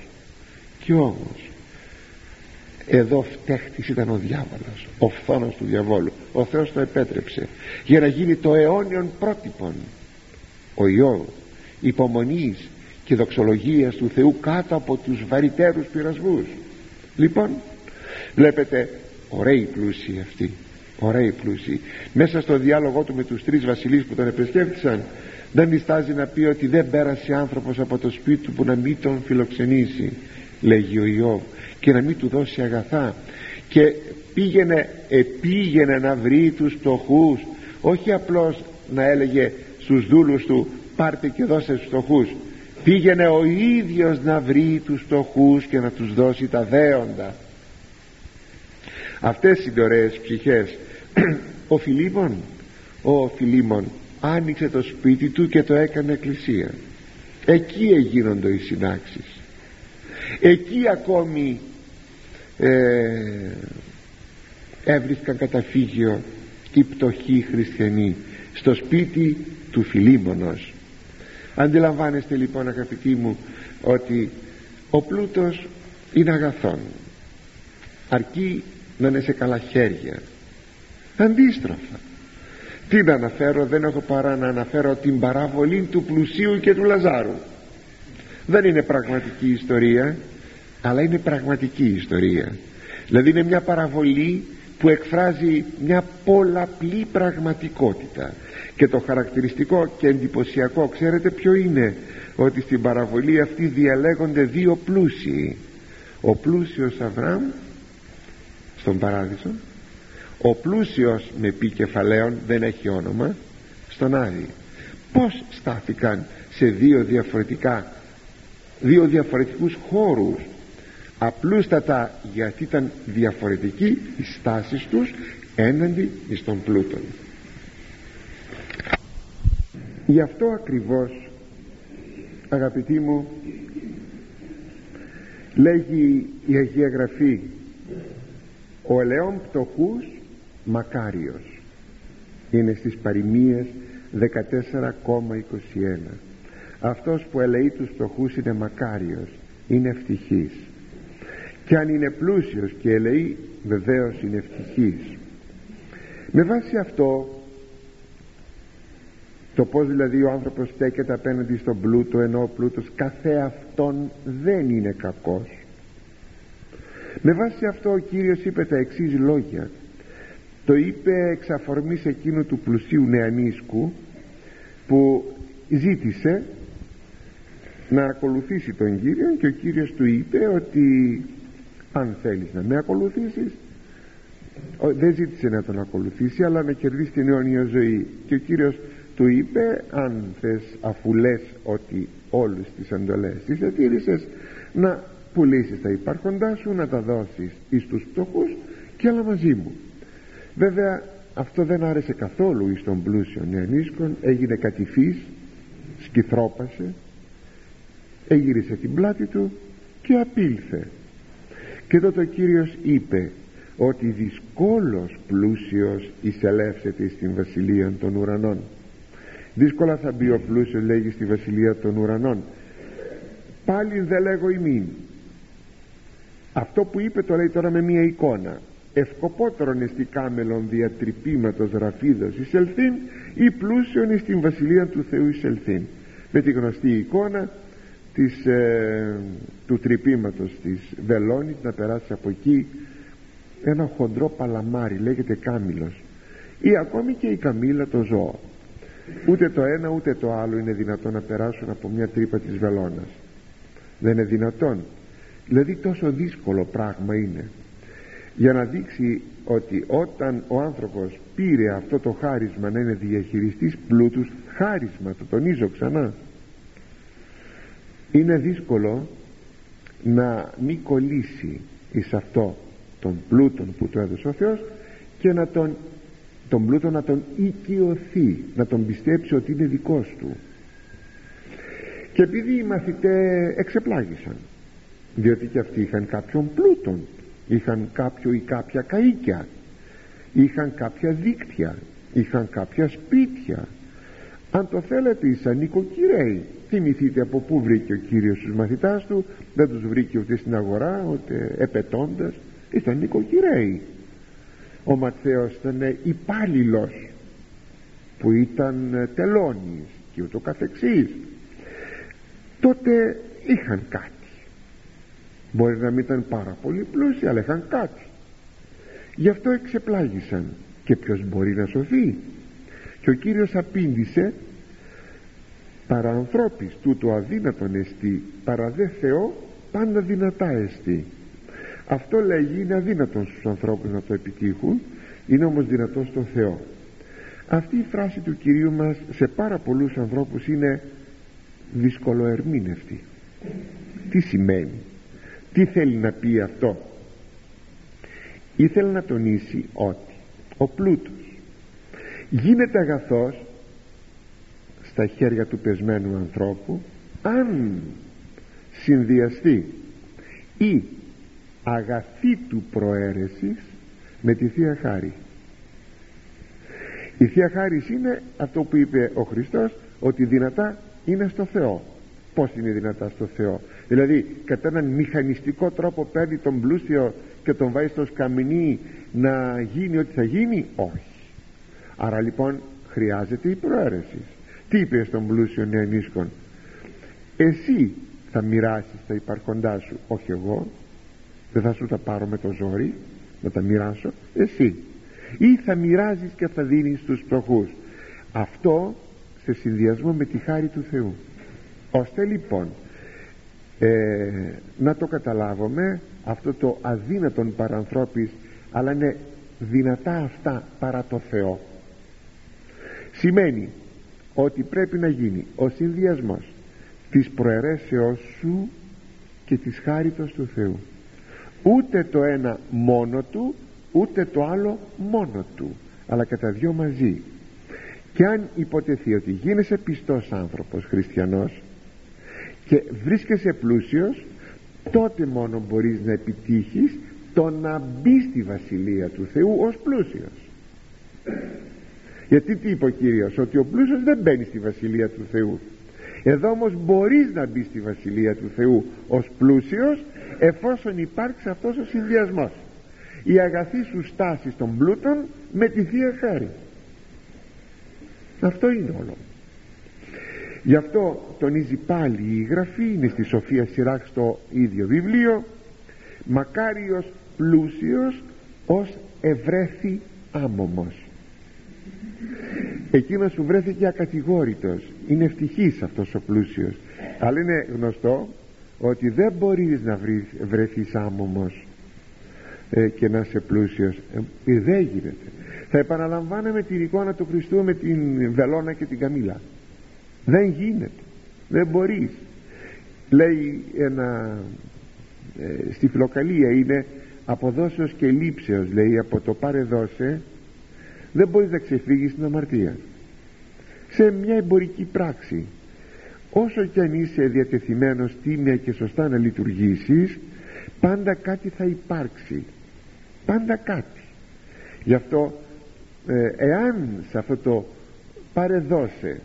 Κι όμως εδώ φταίχτης ήταν ο διάβολος ο φθόνος του διαβόλου. Ο Θεός το επέτρεψε για να γίνει το αιώνιον πρότυπον. Ο Ιώβ υπομονής και δοξολογίας του Θεού κάτω από τους βαρυτέρους πειρασμούς. Λοιπόν βλέπετε ωραίοι πλούσιοι αυτοί ωραίοι πλούσιοι μέσα στο διάλογό του με τους τρεις βασιλείς που τον επισκέφτησαν δεν διστάζει να πει ότι δεν πέρασε άνθρωπος από το σπίτι του που να μην τον φιλοξενήσει λέγει ο Ιώβ και να μην του δώσει αγαθά. Και πήγαινε επήγαινε να βρει τους φτωχούς όχι απλώς να έλεγε στους δούλους του πάρτε και δώσε στους φτωχούς πήγαινε ο ίδιος να βρει τους φτωχούς και να τους δώσει τα δέοντα. Αυτές οι ωραίες ψυχές. [CLEARS THROAT] Ο Φιλίμων ο Φιλίμων άνοιξε το σπίτι του και το έκανε εκκλησία. Εκεί έγινονται οι συνάξεις. Εκεί ακόμη ε, έβρισκαν καταφύγιο οι πτωχοί χριστιανοί στο σπίτι του Φιλίμωνος αντιλαμβάνεστε λοιπόν αγαπητοί μου ότι ο πλούτος είναι αγαθόν. Αρκεί να είναι σε καλά χέρια. Αντίστροφα. Τι να αναφέρω δεν έχω παρά να αναφέρω την παραβολή του πλουσίου και του Λαζάρου. Δεν είναι πραγματική ιστορία αλλά είναι πραγματική ιστορία. Δηλαδή είναι μια παραβολή που εκφράζει μια πολλαπλή πραγματικότητα και το χαρακτηριστικό και εντυπωσιακό ξέρετε ποιο είναι; Ότι στην παραβολή αυτή διαλέγονται δύο πλούσιοι. Ο πλούσιος Αβραάμ στον παράδεισο ο πλούσιος με πι κεφαλαίων δεν έχει όνομα στον Άδη. Πως στάθηκαν σε δύο διαφορετικά δύο διαφορετικούς χώρους; Απλούστατα γιατί ήταν διαφορετική η στάση τους έναντι στον πλούτον γι' αυτό ακριβώς αγαπητοί μου λέγει η Αγία Γραφή ο ελαιόν πτωχούς μακάριος είναι στις παροιμίες 14,21 αυτός που ελεεί τους φτωχούς είναι μακάριος είναι ευτυχής. Και αν είναι πλούσιος και ελεεί βεβαίως είναι ευτυχής με βάση αυτό το πως δηλαδή ο άνθρωπος στέκεται απέναντι στον πλούτο ενώ ο πλούτος καθεαυτόν δεν είναι κακός. Με βάση αυτό ο Κύριος είπε τα εξής λόγια. Το είπε εξ αφορμής εκείνου του πλουσίου νεανίσκου που ζήτησε να ακολουθήσει τον Κύριο και ο Κύριος του είπε ότι αν θέλεις να με ακολουθήσεις δεν ζήτησε να τον ακολουθήσει αλλά να κερδίσει την αιώνια ζωή. Και ο Κύριος του είπε αν θες αφού λες ότι όλους τις εντολές τις ετήρησες να πουλήσεις τα υπάρχοντά σου να τα δώσεις εις τους φτωχούς και άλλα μαζί μου βέβαια αυτό δεν άρεσε καθόλου εις τον πλούσιο νεανίσκον έγινε κατηφής σκυθρόπασε έγυρισε την πλάτη του και απήλθε. Και τότε ο Κύριος είπε ότι δυσκόλος πλούσιος εισελεύσεται στην βασιλεία των ουρανών δύσκολα θα μπει ο πλούσιος λέγει στη βασιλεία των ουρανών. Πάλι δεν λέγω ημίν. Αυτό που είπε το λέει τώρα με μία εικόνα. Ευκοπότερον εστί κάμελον διατρυπήματος ραφίδος εισελθήν ή πλούσιον εις την βασιλεία του Θεού εισελθήν με τη γνωστή εικόνα της, ε, του τρυπήματος της βελόνης να περάσει από εκεί ένα χοντρό παλαμάρι λέγεται κάμιλος. Ή ακόμη και η καμίλα το ζώο ούτε το ένα ούτε το άλλο είναι δυνατόν να περάσουν από μια τρύπα της βελόνας. Δεν είναι δυνατόν. Δηλαδή τόσο δύσκολο πράγμα είναι για να δείξει ότι όταν ο άνθρωπος πήρε αυτό το χάρισμα να είναι διαχειριστής πλούτους χάρισμα το τονίζω ξανά είναι δύσκολο να μην κολλήσει εις αυτό τον πλούτον που του έδωσε ο Θεός και να τον τον πλούτο να τον οικειωθεί να τον πιστέψει ότι είναι δικός του. Και επειδή οι μαθητές εξεπλάγησαν διότι και αυτοί είχαν κάποιον πλούτον είχαν κάποιο ή κάποια καΐκια είχαν κάποια δίκτυα είχαν κάποια σπίτια. Αν το θέλετε ήσαν νοικοκυρέοι θυμηθείτε από πού βρήκε ο Κύριος τους μαθητάς του δεν τους βρήκε ούτε στην αγορά ούτε επετώντας ήταν νοικοκυρέοι ο Ματθαίος ήταν υπάλληλος που ήταν τελώνης και ούτω καθεξής. Τότε είχαν κάτι. Μπορεί να μην ήταν πάρα πολύ πλούσιοι αλλά είχαν κάτι. Γι' αυτό εξεπλάγησαν. Και ποιος μπορεί να σωθεί; Και ο Κύριος απήντησε παρά ανθρώπης τούτο αδύνατον εστί παρά δε Θεό πάντα δυνατά εστί αυτό λέγει είναι αδύνατον στους ανθρώπους να το επιτύχουν είναι όμως δυνατός στον Θεό. Αυτή η φράση του Κυρίου μας σε πάρα πολλούς ανθρώπους είναι δυσκολοερμήνευτη. Τι σημαίνει τι θέλει να πει αυτό; Ήθελε να τονίσει ότι ο πλούτος γίνεται αγαθός στα χέρια του πεσμένου ανθρώπου αν συνδυαστεί ή αγαθή του προαίρεσης με τη Θεία Χάρη. Η Θεία Χάρη είναι αυτό που είπε ο Χριστός ότι δυνατά είναι στο Θεό. Πως είναι δυνατά στο Θεό; Δηλαδή κατά έναν μηχανιστικό τρόπο παίρνει τον πλούσιο και τον βάζει στο σκαμινί να γίνει ό,τι θα γίνει; Όχι. Άρα λοιπόν χρειάζεται η προαίρεση. Τι είπε στον πλούσιο νεανίσκον εσύ θα μοιράσεις τα υπαρχοντά σου όχι εγώ δεν θα σου τα πάρω με το ζόρι να τα μοιράσω εσύ ή θα μοιράζεις και θα δίνεις στους φτωχούς αυτό σε συνδυασμό με τη χάρη του Θεού ώστε λοιπόν ε, να το καταλάβουμε αυτό το αδύνατον παρανθρώπης αλλά είναι δυνατά αυτά παρά το Θεό. Δυνατά αυτά παρά το Θεό. Σημαίνει ότι πρέπει να γίνει ο συνδυασμός της προαιρέσεώς σου και της χάριτος του Θεού ούτε το ένα μόνο του ούτε το άλλο μόνο του αλλά κατά δυο μαζί. Και αν υποτεθεί ότι γίνεσαι πιστός άνθρωπος χριστιανός και βρίσκεσαι πλούσιος τότε μόνο μπορείς να επιτύχεις το να μπει στη Βασιλεία του Θεού ως πλούσιος. Γιατί τι είπε ο Κύριος ότι ο πλούσιος δεν μπαίνει στη Βασιλεία του Θεού εδώ όμως μπορείς να μπεις στη Βασιλεία του Θεού ως πλούσιος εφόσον υπάρξει αυτός ο συνδυασμός. Η αγαθή σου στάση των πλούτων με τη Θεία Χάρη. Αυτό είναι όλο. Γι' αυτό τονίζει πάλι η Γραφή είναι στη Σοφία Σειράξ το ίδιο βιβλίο μακάριος πλούσιος ως ευρέθη άμομος εκείνος που βρέθηκε ακατηγόρητος είναι ευτυχής αυτός ο πλούσιος. Αλλά είναι γνωστό ότι δεν μπορείς να βρεθείς άμομος ε, και να είσαι πλούσιος. Ε, δεν γίνεται. Θα επαναλαμβάνουμε την εικόνα του Χριστού με την βελόνα και την καμίλα δεν γίνεται. Δεν μπορείς. Λέει ένα ε, στη φιλοκαλία είναι αποδόσεως και λήψεως λέει από το πάρε δώσε δεν μπορείς να ξεφύγεις στην αμαρτία σε μια εμπορική πράξη. Όσο και αν είσαι διατεθειμένος τίμια και σωστά να λειτουργήσεις πάντα κάτι θα υπάρξει. Πάντα κάτι. Γι' αυτό ε, εάν σε αυτό το παρεδώσε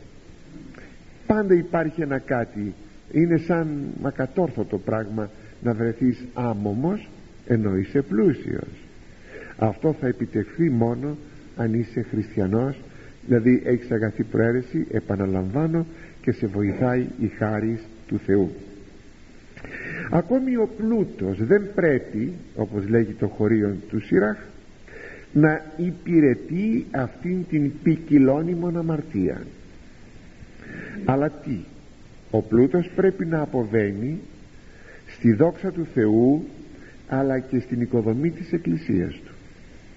πάντα υπάρχει ένα κάτι. Είναι σαν μακατόρθωτο πράγμα να βρεθείς άμομος ενώ είσαι πλούσιος. Αυτό θα επιτευχθεί μόνο αν είσαι χριστιανός δηλαδή έχεις αγαθή προαίρεση επαναλαμβάνω και σε βοηθάει η χάρις του Θεού. Ακόμη ο πλούτος δεν πρέπει όπως λέγει το χωρίο του Σιράχ να υπηρετεί αυτήν την ποικιλώνυμον αμαρτία. Αλλά τι ο πλούτος πρέπει να αποβαίνει στη δόξα του Θεού αλλά και στην οικοδομή της Εκκλησίας του.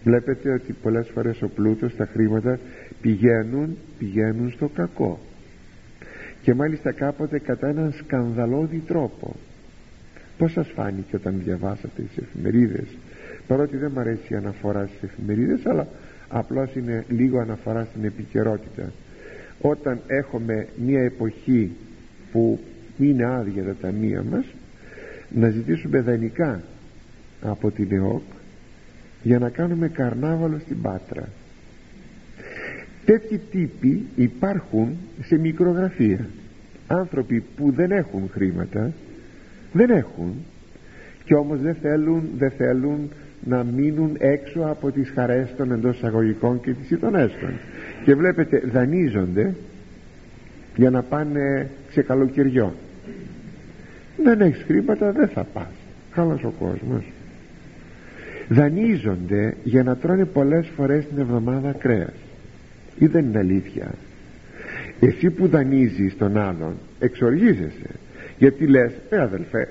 Βλέπετε ότι πολλές φορές ο πλούτος τα χρήματα πηγαίνουν πηγαίνουν στο κακό. Και μάλιστα κάποτε κατά έναν σκανδαλώδη τρόπο. Πως σας φάνηκε όταν διαβάσατε τις εφημερίδες; Παρότι δεν μου αρέσει η αναφορά στις εφημερίδες αλλά απλώς είναι λίγο αναφορά στην επικαιρότητα. Όταν έχουμε μια εποχή που είναι άδεια τα ταμεία μας να ζητήσουμε δανεικά από την ΕΟΚ για να κάνουμε καρνάβαλο στην Πάτρα τέτοιοι τύποι υπάρχουν σε μικρογραφία. Άνθρωποι που δεν έχουν χρήματα δεν έχουν. Και όμως δεν θέλουν, δεν θέλουν να μείνουν έξω από τις χαρές των εντός αγωγικών και τις ητονέστων και βλέπετε δανείζονται για να πάνε σε καλοκαιριό. Δεν έχεις χρήματα δεν θα πας. Καλός ο κόσμος. Δανείζονται για να τρώνε πολλές φορές την εβδομάδα κρέας ή δεν είναι αλήθεια. Εσύ που δανείζεις τον άλλον εξοργίζεσαι. Γιατί λες ε αδελφέ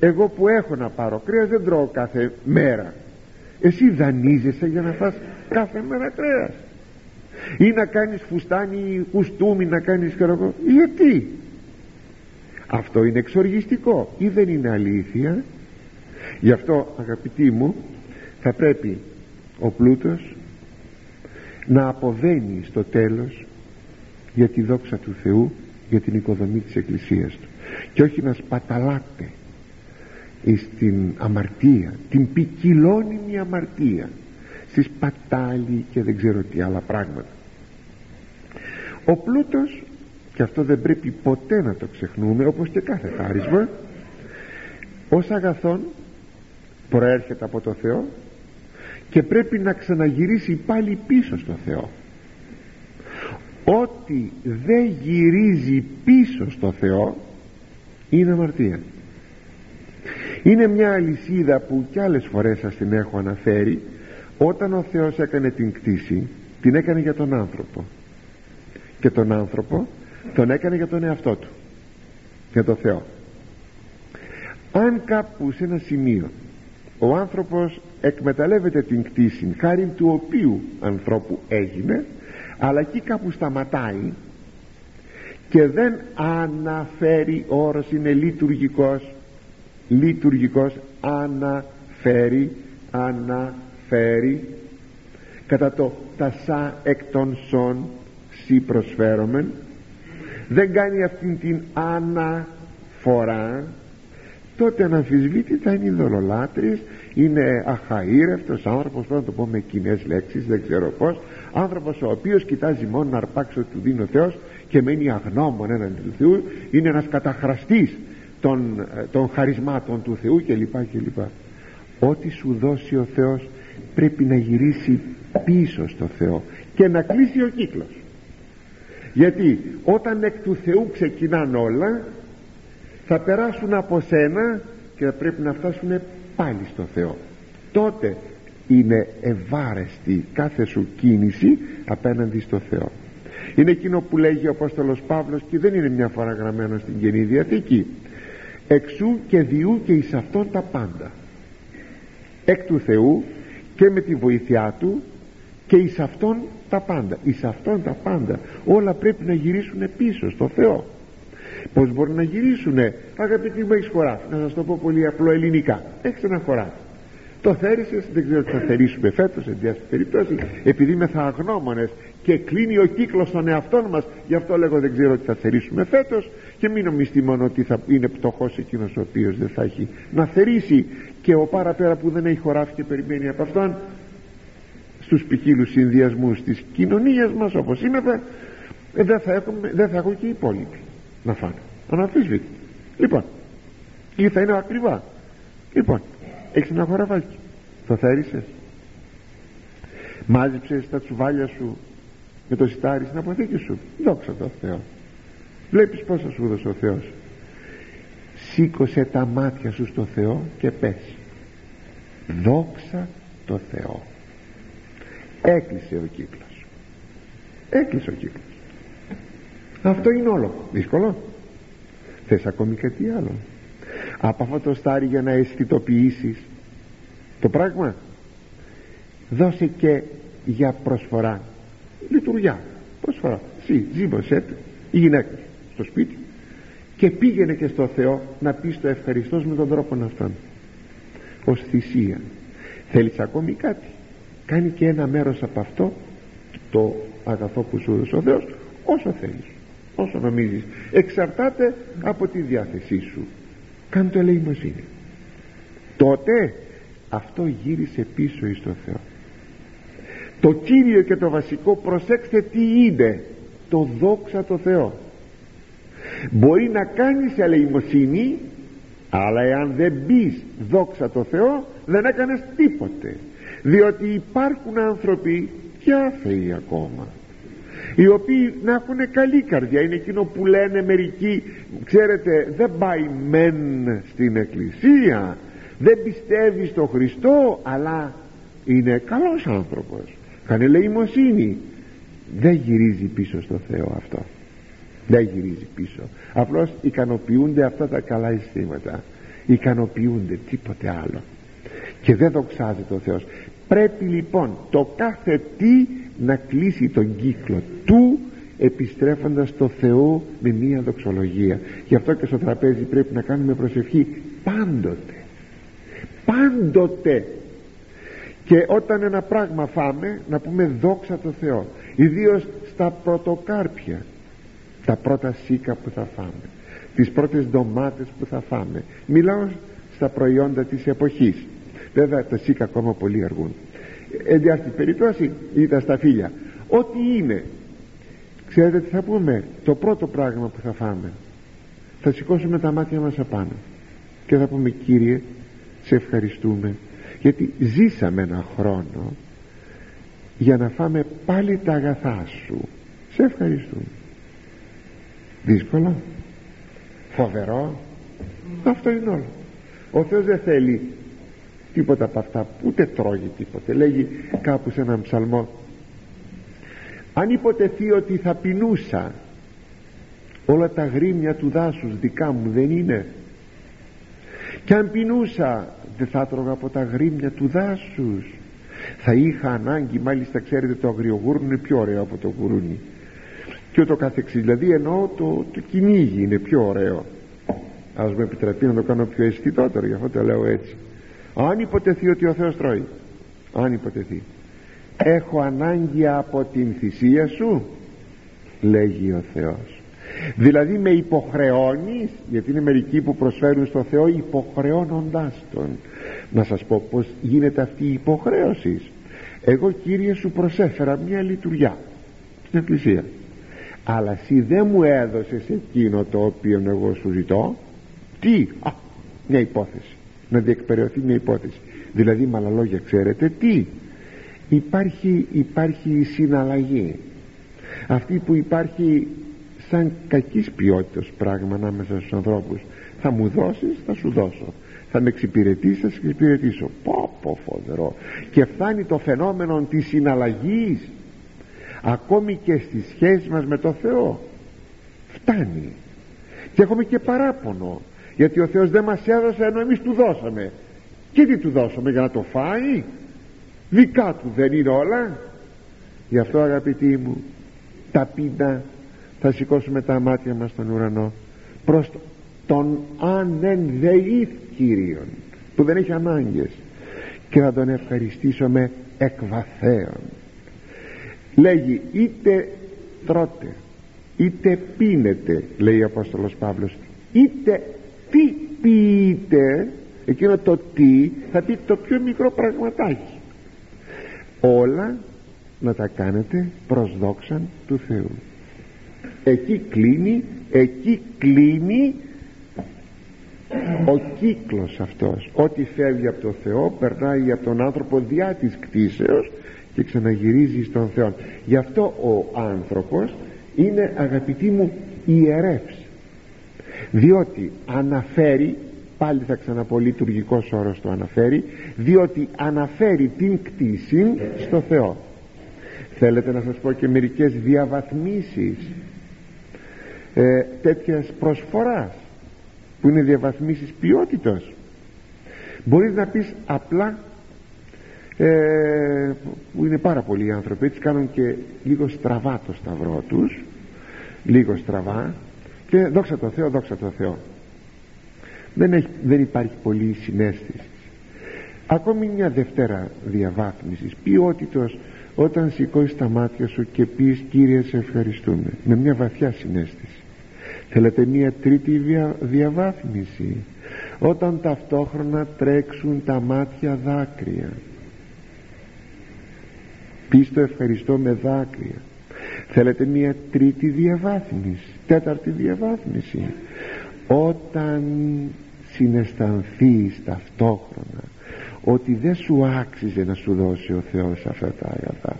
εγώ που έχω να πάρω κρέας δεν τρώω κάθε μέρα εσύ δανείζεσαι για να φας κάθε μέρα κρέας. Ή να κάνεις φουστάνι κουστούμι να κάνεις καραγό γιατί; Αυτό είναι εξοργιστικό. Ή δεν είναι αλήθεια. Γι' αυτό αγαπητοί μου θα πρέπει ο πλούτος να αποβαίνει στο τέλος για τη δόξα του Θεού για την οικοδομή της Εκκλησίας του. Και όχι να σπαταλάτε στην αμαρτία την ποικιλώνυμη αμαρτία στη σπατάλη και δεν ξέρω τι άλλα πράγματα. Ο πλούτος και αυτό δεν πρέπει ποτέ να το ξεχνούμε όπως και κάθε χάρισμα ως αγαθόν προέρχεται από το Θεό και πρέπει να ξαναγυρίσει πάλι πίσω στο Θεό. Ό,τι δεν γυρίζει πίσω στο Θεό είναι αμαρτία. Είναι μια αλυσίδα που κι άλλες φορές σας την έχω αναφέρει. Όταν ο Θεός έκανε την κτήση την έκανε για τον άνθρωπο. Και τον άνθρωπο τον έκανε για τον εαυτό του για τον Θεό. Αν κάπου σε ένα σημείο ο άνθρωπος εκμεταλλεύεται την κτήση χάρη του οποίου ανθρώπου έγινε αλλά εκεί κάπου σταματάει και δεν αναφέρει ο όρος είναι λειτουργικός λειτουργικός αναφέρει αναφέρει κατά το τα σα εκ των σών σι προσφέρομεν δεν κάνει αυτήν την αναφορά τότε αναμφισβήτητα είναι ειδωλολάτρης είναι αχαήρευτος άνθρωπος πρέπει να το πω με κοινές λέξεις δεν ξέρω πως άνθρωπος ο οποίος κοιτάζει μόνο να αρπάξει ότι του δίνει ο Θεός και μένει αγνώμων έναντι του Θεού. Είναι ένας καταχραστής των, ε, των χαρισμάτων του Θεού κλπ κλπ ό,τι σου δώσει ο Θεός πρέπει να γυρίσει πίσω στο Θεό και να κλείσει ο κύκλος. Γιατί όταν εκ του Θεού ξεκινάνε όλα θα περάσουν από σένα και θα πρέπει να φτάσουν πάλι στο Θεό. Τότε είναι ευάρεστη κάθε σου κίνηση απέναντι στο Θεό. Είναι εκείνο που λέγει ο Απόστολος Παύλος και δεν είναι μια φορά γραμμένο στην Καινή Διαθήκη. Εξού και διού και εις αυτόν τα πάντα. Εκ του Θεού και με τη βοήθειά Του και εις αυτόν τα πάντα. Εις αυτόν τα πάντα όλα πρέπει να γυρίσουν πίσω στο Θεό πως μπορεί να γυρίσουνε; Αγαπητοί μου έχεις χωράφι να σας το πω πολύ απλό ελληνικά. Έχεις ένα χωράφι το θέρισες δεν ξέρω τι θα θερήσουμε φέτος σε διάστη περιπτώσει επειδή είμαι θα αγνώμονες και κλείνει ο κύκλος των εαυτών μας γι' αυτό λέγω δεν ξέρω τι θα θερήσουμε φέτος και μην νομιστεί μόνο ότι θα είναι πτωχός εκείνος ο οποίος δεν θα έχει να θερήσει. Και ο παραπέρα που δεν έχει χωράφι και περιμένει από αυτόν στους ποικίλους συνδυασμούς της κοινωνίας μας όπως είναι δεν θα, έχουμε, δεν θα έχω και οι υπόλοιποι να φάνε. Αναμφίσβητη λοιπόν ή θα είναι ακριβά. Λοιπόν έχεις ένα χωραφάκι το θέρισες μάζεψες τα τσουβάλια σου με το σιτάρι στην αποθήκη σου. Δόξα τω Θεώ. Βλέπεις πόσο σου δώσε ο Θεός. Σήκωσε τα μάτια σου στο Θεό και πες. Δόξα το Θεό έκλεισε ο κύκλος. Έκλεισε ο κύκλος αυτό είναι όλο. Δύσκολο. Θες ακόμη κάτι άλλο. Από αυτό το στάρι για να αισθητοποιήσεις το πράγμα. Δώσε και για προσφορά λειτουργιά. Προσφορά. Εσύ ζήμωσέ η γυναίκα στο σπίτι. Και πήγαινε και στο Θεό να πεις το ευχαριστώς με τον τρόπο αυτόν. Ως θυσία. Θέλεις ακόμη κάτι; Κάνει και ένα μέρος από αυτό το αγαθό που σου έδωσε ο Θεός όσο θέλεις όσο νομίζεις εξαρτάται από τη διάθεσή σου. Κάνε το ελεημοσύνη. Τότε αυτό γύρισε πίσω εις το Θεό. Το κύριο και το βασικό προσέξτε τι είναι. Το δόξα το Θεό. Μπορεί να κάνεις ελεημοσύνη αλλά εάν δεν μπεις δόξα το Θεό δεν έκανες τίποτε. Διότι υπάρχουν άνθρωποι και άθεοι ακόμα οι οποίοι να έχουν καλή καρδιά. Είναι εκείνο που λένε μερικοί ξέρετε δεν πάει μεν στην εκκλησία δεν πιστεύει στο Χριστό αλλά είναι καλός άνθρωπος. Κάνει ελεημοσύνη δεν γυρίζει πίσω στο Θεό αυτό. Δεν γυρίζει πίσω. Απλώς ικανοποιούνται αυτά τα καλά αισθήματα. Ικανοποιούνται τίποτε άλλο. Και δεν δοξάζεται ο Θεός. Πρέπει λοιπόν το κάθε τι να κλείσει τον κύκλο του επιστρέφοντας το Θεό με μία δοξολογία. Γι' αυτό και στο τραπέζι πρέπει να κάνουμε προσευχή. Πάντοτε. Πάντοτε. Και όταν ένα πράγμα φάμε να πούμε δόξα το Θεό ιδίως στα πρωτοκάρπια. Τα πρώτα σίκα που θα φάμε. Τις πρώτες ντομάτες που θα φάμε. Μιλάω στα προϊόντα της εποχής. Βέβαια τα σίκα ακόμα πολύ αργούν εν αυτή περιπτώσει ή τα σταφύλια ό,τι είναι. Ξέρετε τι θα πούμε; Το πρώτο πράγμα που θα φάμε. Θα σηκώσουμε τα μάτια μας απάνω. Και θα πούμε Κύριε σε ευχαριστούμε γιατί ζήσαμε ένα χρόνο για να φάμε πάλι τα αγαθά σου. Σε ευχαριστούμε δύσκολο. Φοβερό. Αυτό είναι όλο. Ο Θεός δεν θέλει τίποτα από αυτά. Ούτε τρώγει τίποτε. Λέγει κάπου σε έναν ψαλμό. Αν υποτεθεί ότι θα πεινούσα όλα τα γρήμια του δάσους δικά μου δεν είναι. Και αν πεινούσα δεν θα τρώγα από τα γρήμια του δάσους. Θα είχα ανάγκη μάλιστα ξέρετε το αγριογούρνο είναι πιο ωραίο από το γουρούνι. Και ούτω καθεξής. Δηλαδή εννοώ το, το κυνήγι είναι πιο ωραίο. Ας με επιτραπεί να το κάνω πιο αισθητότερο γι' αυτό το λέω έτσι αν υποτεθεί ότι ο Θεός τρώει αν υποτεθεί. Έχω ανάγκη από την θυσία σου λέγει ο Θεός. Δηλαδή με υποχρεώνεις γιατί είναι μερικοί που προσφέρουν στο Θεό υποχρεώνοντάς Τον. Να σας πω πως γίνεται αυτή η υποχρέωση. Εγώ Κύριε σου προσέφερα μια λειτουργιά στην Εκκλησία. Αλλά εσύ δεν μου έδωσες εκείνο το οποίο εγώ σου ζητώ. Τι, α, μια υπόθεση να διεκπαιρεωθεί μια υπόθεση. Δηλαδή με άλλα λόγια ξέρετε τι; Υπάρχει, υπάρχει συναλλαγή. Αυτή που υπάρχει σαν κακής ποιότητας πράγμα ανάμεσα στους ανθρώπους. Θα μου δώσεις θα σου δώσω. Θα με εξυπηρετήσεις θα σε εξυπηρετήσω. Πω πω φοβερό. Και φτάνει το φαινόμενο της συναλλαγής. Ακόμη και στις σχέσεις μας με το Θεό. Φτάνει. Και έχουμε και παράπονο γιατί ο Θεός δεν μας έδωσε ενώ εμείς του δώσαμε. Και τι του δώσαμε για να το φάει; Δικά του δεν είναι όλα. Γι' αυτό αγαπητοί μου ταπεινά θα σηκώσουμε τα μάτια μας στον ουρανό προς τον ανενδεήθ Κύριον που δεν έχει ανάγκες. Και θα τον ευχαριστήσουμε εκβαθέων λέγει είτε τρώτε είτε πίνετε λέει ο Απόστολος Παύλος είτε τι πείτε εκείνο το τι θα πει το πιο μικρό πραγματάκι. Όλα να τα κάνετε προς δόξαν του Θεού. Εκεί κλείνει εκεί κλείνει ο κύκλος αυτός. Ό,τι φεύγει από το Θεό περνάει από τον άνθρωπο διά της κτίσεως και ξαναγυρίζει στον Θεό. Γι' αυτό ο άνθρωπος είναι αγαπητοί μου ιερεύς διότι αναφέρει πάλι θα ξαναπώ λειτουργικός όρος το αναφέρει διότι αναφέρει την κτήση στο Θεό. Θέλετε να σας πω και μερικές διαβαθμίσεις ε, τέτοιας προσφοράς που είναι διαβαθμίσεις ποιότητας μπορείς να πεις απλά ε, που είναι πάρα πολλοί άνθρωποι έτσι κάνουν και λίγο στραβά το σταυρό τους λίγο στραβά και δόξα τω Θεώ δόξα τω Θεώ. Δεν, έχει, δεν υπάρχει πολύ συνέστηση. Ακόμη μια δευτέρα διαβάθμισης. Ποιότητος όταν σηκώσει τα μάτια σου και πεις Κύριε σε ευχαριστούμε με μια βαθιά συνέστηση. Θέλετε μια τρίτη δια, διαβάθμιση. Όταν ταυτόχρονα τρέξουν τα μάτια δάκρυα. Πίστο ευχαριστώ με δάκρυα. Θέλετε μια τρίτη διαβάθμιση τέταρτη διαβάθμιση. Όταν συναισθανθείς ταυτόχρονα ότι δεν σου άξιζε να σου δώσει ο Θεός αυτά τα αγαθά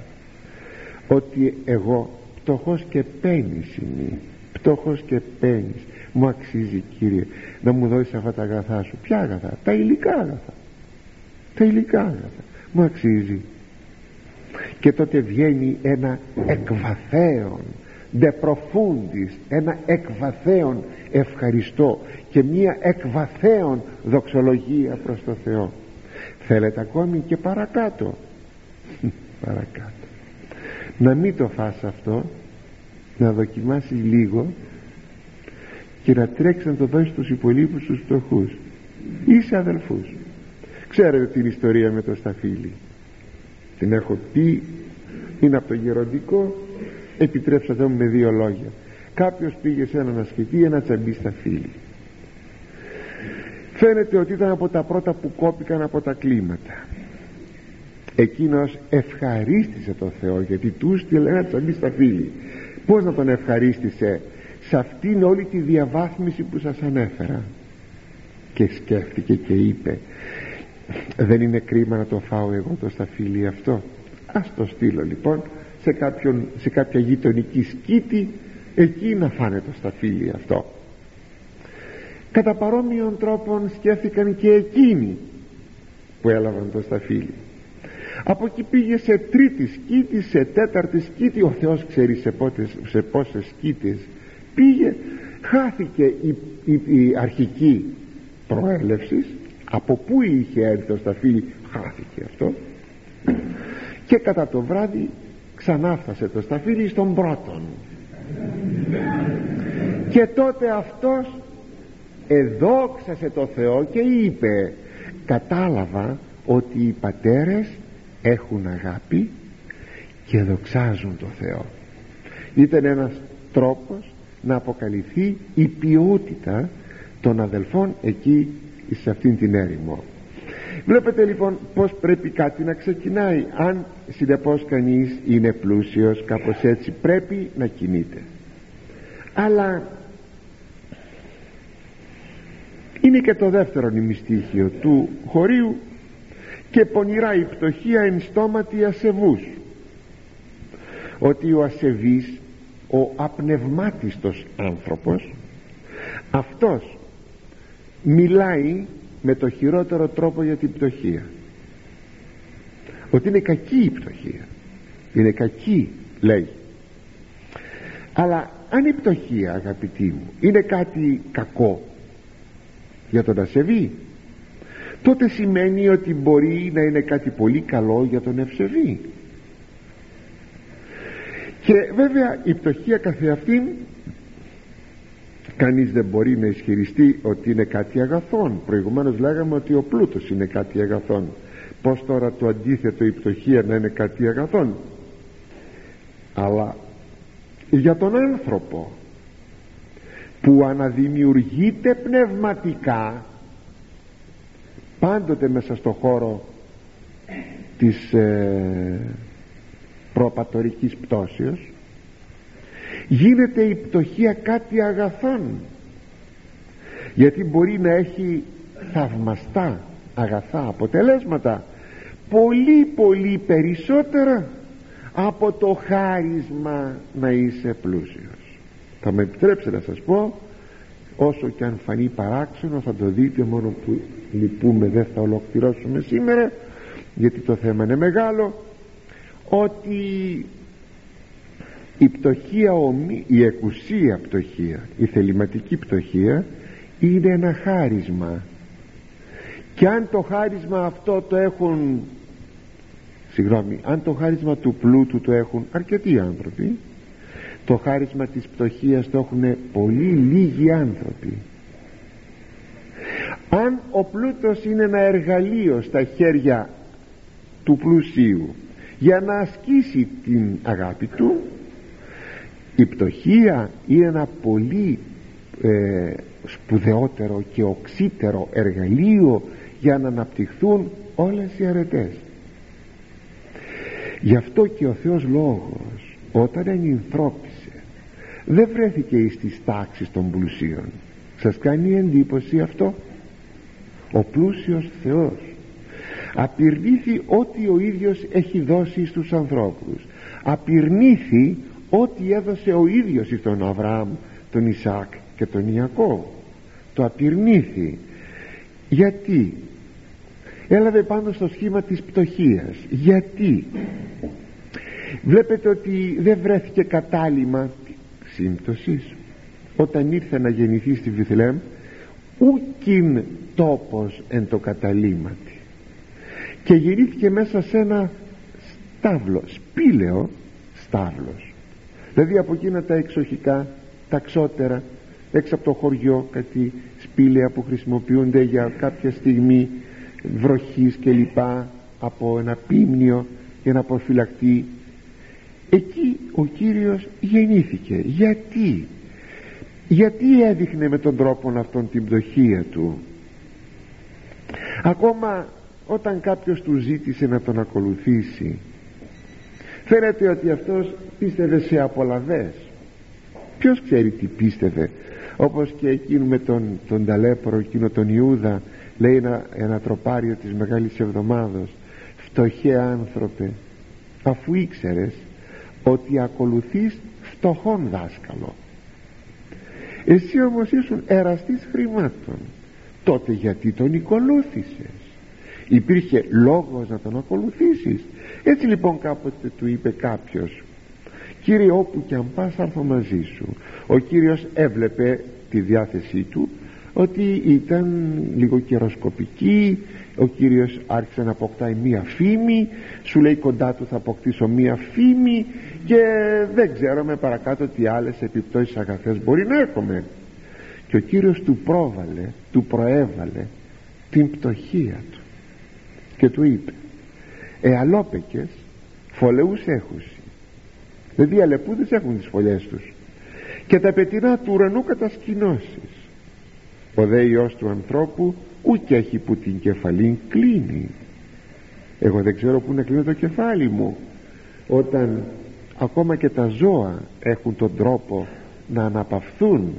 ότι εγώ πτωχός και πένης είμαι πτωχός και πένης μου αξίζει Κύριε να μου δώσεις αυτά τα αγαθά σου. Ποια αγαθά; Τα υλικά αγαθά. Τα υλικά αγαθά. Μου αξίζει. Και τότε βγαίνει ένα εκβαθέον de profundis ένα εκβαθέον ευχαριστώ και μία εκβαθέον δοξολογία προς το Θεό. Θέλετε ακόμη και παρακάτω; [LAUGHS] Παρακάτω. Να μην το φας αυτό να δοκιμάσει λίγο και να τρέξει να το δώσει στους υπολείπους τους φτωχούς ή σε αδελφούς. Ξέρετε την ιστορία με το σταφύλι. Την έχω πει είναι από το γεροντικό επιτρέψατε μου με δύο λόγια. Κάποιος πήγε σε έναν ασκητή ένα τσαμπί στα φαίνεται ότι ήταν από τα πρώτα που κόπηκαν από τα κλίματα. Εκείνος ευχαρίστησε το Θεό γιατί του στείλε ένα τσαμπί στα φίλη πως να τον ευχαρίστησε; Σε αυτήν όλη τη διαβάθμιση που σας ανέφερα. Και σκέφτηκε και είπε δεν είναι κρίμα να το φάω εγώ το σταφύλι αυτό. Ας το στείλω λοιπόν σε, κάποιον, σε κάποια γειτονική σκήτη εκεί να φάνε το σταφύλι αυτό. Κατά παρόμοιων τρόπων σκέφτηκαν και εκείνοι που έλαβαν το σταφύλι από εκεί πήγε σε τρίτη σκήτη σε τέταρτη σκήτη ο Θεός ξέρει σε, πότες, σε πόσες σκήτες πήγε. Χάθηκε η, η, η αρχική προέλευσης. Από πού είχε έρθει το σταφύλι χάθηκε αυτό. Και κατά το βράδυ ξανάφτασε το σταφύλι στον πρώτον. Και τότε αυτός εδόξασε το Θεό και είπε κατάλαβα ότι οι πατέρες έχουν αγάπη και δοξάζουν το Θεό ήταν ένας τρόπος να αποκαλυφθεί η ποιότητα των αδελφών εκεί σε αυτήν την έρημο βλέπετε λοιπόν πως πρέπει κάτι να ξεκινάει. Αν συνεπώς κανείς είναι πλούσιος κάπως έτσι πρέπει να κινείται. Αλλά είναι και το δεύτερο νημιστήχιο του χωρίου και πονηρά η πτωχία εν στόματι ασεβούς. Ότι ο ασεβής ο απνευμάτιστος άνθρωπος αυτός μιλάει με το χειρότερο τρόπο για την πτωχία. Ότι είναι κακή η πτωχία. Είναι κακή λέει. Αλλά αν η πτωχία αγαπητοί μου είναι κάτι κακό για τον ασεβή τότε σημαίνει ότι μπορεί να είναι κάτι πολύ καλό για τον ευσεβή. Και βέβαια η πτωχία καθεαυτήν κανείς δεν μπορεί να ισχυριστεί ότι είναι κάτι αγαθόν. Προηγουμένως λέγαμε ότι ο πλούτος είναι κάτι αγαθόν. Πως τώρα το αντίθετο η πτωχία να είναι κάτι αγαθόν; Αλλά για τον άνθρωπο που αναδημιουργείται πνευματικά πάντοτε μέσα στο χώρο της ε, προπατορικής πτώσεως γίνεται η πτωχία κάτι αγαθόν γιατί μπορεί να έχει θαυμαστά αγαθά αποτελέσματα. Πολύ πολύ περισσότερα από το χάρισμα να είσαι πλούσιος. Θα με επιτρέψετε να σας πω όσο και αν φανεί παράξενο θα το δείτε μόνο που λυπούμε δεν θα ολοκληρώσουμε σήμερα γιατί το θέμα είναι μεγάλο ότι η πτωχία ομή, η εκουσία πτωχία η θεληματική πτωχία είναι ένα χάρισμα. Και αν το χάρισμα αυτό το έχουν συγγνώμη αν το χάρισμα του πλούτου το έχουν αρκετοί άνθρωποι το χάρισμα της πτωχίας το έχουν πολύ λίγοι άνθρωποι. Αν ο πλούτος είναι ένα εργαλείο στα χέρια του πλουσίου για να ασκήσει την αγάπη του η πτωχία είναι ένα πολύ ε, σπουδαιότερο και οξύτερο εργαλείο για να αναπτυχθούν όλες οι αρετές. Γι' αυτό και ο Θεός Λόγος όταν ενυνθρώπισε δεν βρέθηκε εις τις τάξεις των πλουσίων. Σας κάνει εντύπωση αυτό; Ο πλούσιος Θεός απειρνήθη ό,τι ο ίδιος έχει δώσει στους ανθρώπους. Απειρνήθη ό,τι έδωσε ο ίδιος στον Αβραάμ τον Ισάκ και τον Ιακώ το απειρνήθη. Γιατί; Έλαβε πάνω στο σχήμα της πτωχίας. Γιατί; Βλέπετε ότι δεν βρέθηκε κατάλημα σύμπτωσης. Όταν ήρθε να γεννηθεί στη Βιθλέμ ούκιν τόπος εν το καταλήμματι. Και γεννήθηκε μέσα σε ένα στάβλο σπήλαιο στάβλος δηλαδή από εκείνα τα εξοχικά τα ξότερα έξω από το χωριό κάτι σπήλαια που χρησιμοποιούνται για κάποια στιγμή βροχής και λοιπά από ένα πίμνιο για να αποφυλακτεί εκεί ο Κύριος γεννήθηκε. Γιατί; Γιατί έδειχνε με τον τρόπο αυτόν την πτωχία του; Ακόμα όταν κάποιος του ζήτησε να τον ακολουθήσει φαίνεται ότι αυτός πίστευε σε απολαβές. Ποιος ξέρει τι πίστευε όπως και εκείνο με τον, τον ταλέπορο εκείνο τον Ιούδα λέει ένα, ένα τροπάριο της Μεγάλης Εβδομάδος. Φτωχέ άνθρωπε αφού ήξερες ότι ακολουθείς φτωχόν δάσκαλο εσύ όμως ήσουν εραστής χρημάτων τότε γιατί τον ακολούθησες υπήρχε λόγος να τον ακολουθήσεις. Έτσι λοιπόν κάποτε του είπε κάποιος Κύριε όπου και αν πας θα έρθω μαζί σου Ο Κύριος έβλεπε τη διάθεσή του ότι ήταν λίγο καιροσκοπική. Ο Κύριος άρχισε να αποκτάει μία φήμη. Σου λέει κοντά του θα αποκτήσω μία φήμη και δεν ξέρω με παρακάτω τι άλλες επιπτώσεις αγαθές μπορεί να έχουμε και ο Κύριος του πρόβαλε του προέβαλε την πτωχία του και του είπε εαλόπεκες φωλεούς έχουσι δηλαδή αλεπούδες έχουν τις φωλιές τους. Και τα πετεινά του ουρανού κατασκηνώσεις. Ο δε Υιός του ανθρώπου ούτε έχει που την κεφαλή κλείνει. Εγώ δεν ξέρω που να κλείνω το κεφάλι μου όταν ακόμα και τα ζώα έχουν τον τρόπο να αναπαυθούν.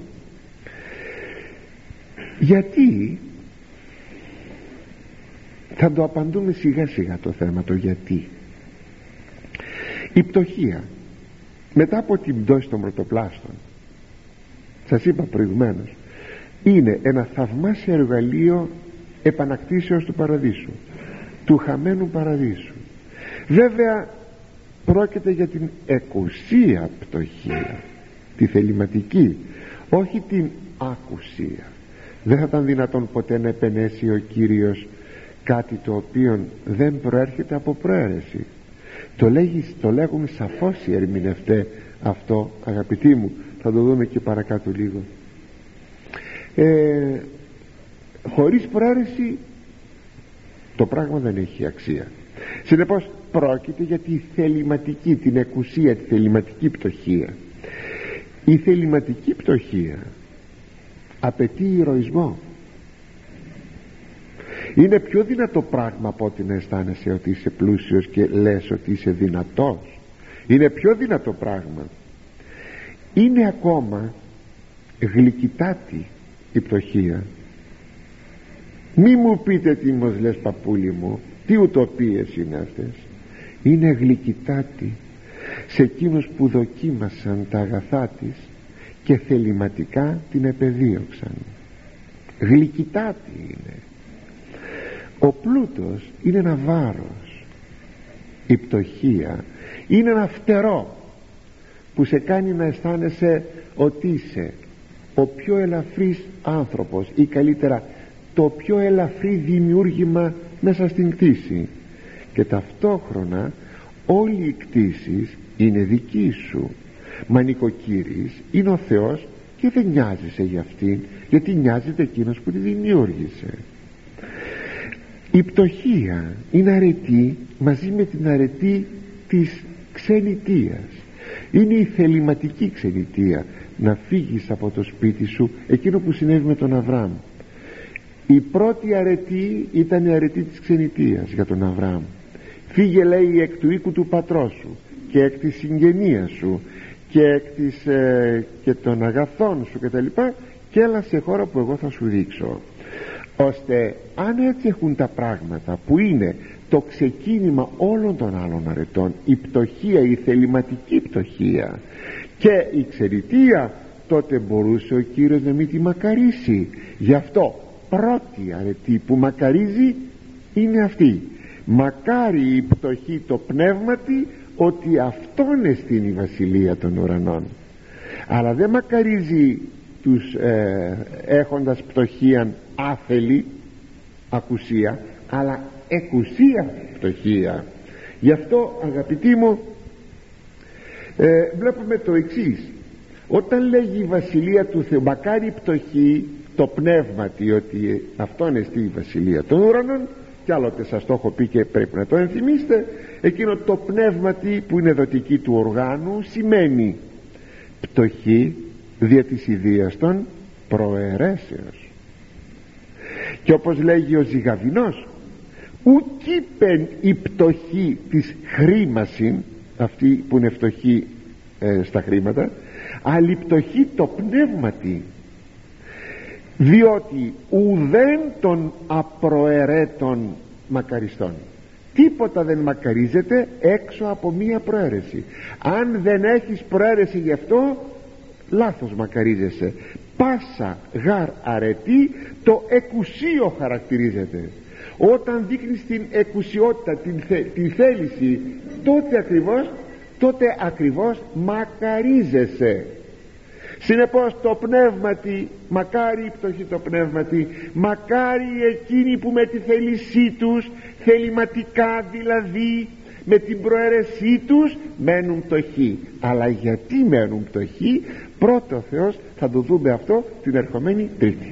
Γιατί θα το απαντούμε σιγά σιγά το θέμα το γιατί. Η πτωχία μετά από την πτώση των πρωτοπλάστων σας είπα προηγουμένως είναι ένα θαυμάσιο εργαλείο επανακτήσεως του παραδείσου του χαμένου παραδείσου. Βέβαια πρόκειται για την εκουσία πτωχία τη θεληματική όχι την ακουσία δεν θα ήταν δυνατόν ποτέ να επενέσει ο Κύριος κάτι το οποίο δεν προέρχεται από προαίρεση. Το, λέγει, το λέγουν σαφώς οι ερμηνευτές αυτό αγαπητοί μου. Θα το δούμε και παρακάτω λίγο. Ε, χωρίς προαίρεση το πράγμα δεν έχει αξία. Συνεπώς πρόκειται για τη θεληματική την εκουσία τη θεληματική πτωχία. Η θεληματική πτωχία απαιτεί ηρωισμό είναι πιο δυνατό πράγμα από ότι να αισθάνεσαι ότι είσαι πλούσιος και λες ότι είσαι δυνατός. Είναι πιο δυνατό πράγμα. Είναι ακόμα γλυκητάτη η πτωχία. Μη μου πείτε τι μας λες παππούλη μου τι ουτοπίες είναι αυτές. Είναι γλυκητάτη σε εκείνους που δοκίμασαν τα αγαθά της και θεληματικά την επεδίωξαν. Γλυκητάτη είναι ο πλούτος είναι ένα βάρος. Η πτωχία είναι ένα φτερό που σε κάνει να αισθάνεσαι ότι είσαι ο πιο ελαφρύς άνθρωπος ή καλύτερα το πιο ελαφρύ δημιούργημα μέσα στην κτήση. Και ταυτόχρονα όλοι οι κτήσεις είναι δική σου. Μα νοικοκύρης είναι ο Θεός και δεν νοιάζεσαι για αυτήν γιατί νοιάζεται εκείνος που τη δημιούργησε η πτωχία είναι αρετή μαζί με την αρετή της ξενιτίας είναι η θεληματική ξενιτία να φύγεις από το σπίτι σου εκείνο που συνέβη με τον Αβραάμ. Η πρώτη αρετή ήταν η αρετή της ξενιτίας για τον Αβραάμ. Φύγε λέει εκ του οίκου του πατρός σου και εκ της συγγενείας σου και εκ της, ε, και των αγαθών σου και τα λοιπά και έλα σε χώρα που εγώ θα σου δείξω ώστε αν έτσι έχουν τα πράγματα που είναι το ξεκίνημα όλων των άλλων αρετών η πτωχία, η θεληματική πτωχία και η ξεριτία τότε μπορούσε ο Κύριος να μην τη μακαρίσει. Γι' αυτό πρώτη αρετή που μακαρίζει είναι αυτή. Μακάρι η πτωχή το πνεύματι ότι αυτόν εστίν η βασιλεία των ουρανών. Αλλά δεν μακαρίζει τους ε, έχοντας πτωχίαν άθελη ακουσία αλλά εκουσία πτωχία. Γι' αυτό αγαπητοί μου ε, βλέπουμε το εξής. Όταν λέγει η βασιλεία του Θεού μακάρι πτωχή το πνεύματι ότι αυτόν εστί η βασιλεία των ουρανών κι άλλοτε σας το έχω πει και πρέπει να το ενθυμίστε εκείνο το πνεύματι που είναι δοτική του οργάνου σημαίνει πτωχή δια της ιδείας των προαιρέσεως και όπως λέγει ο Ζυγαβινός ουκείπεν η πτωχή της χρήμασιν αυτή που είναι φτωχή ε, στα χρήματα αλλά η πτωχή το πνεύματι διότι ουδέν των απροαιρέτων μακαριστών τίποτα δεν μακαρίζεται έξω από μία προαίρεση. Αν δεν έχεις προαίρεση γι' αυτό λάθος μακαρίζεσαι πάσα γαρ αρετή το εκουσίο χαρακτηρίζεται. Όταν δείχνεις την εκουσιότητα την, την θέληση τότε ακριβώς τότε ακριβώς μακαρίζεσαι. Συνεπώς το πνεύματι μακάρι η πτωχή το πνεύματι μακάρι εκείνοι που με τη θέλησή τους θεληματικά δηλαδή με την προαίρεσή τους μένουν πτωχοί. Αλλά γιατί μένουν πτωχοί; Πρώτος Θεός θα το δούμε αυτό την ερχομένη Τρίτη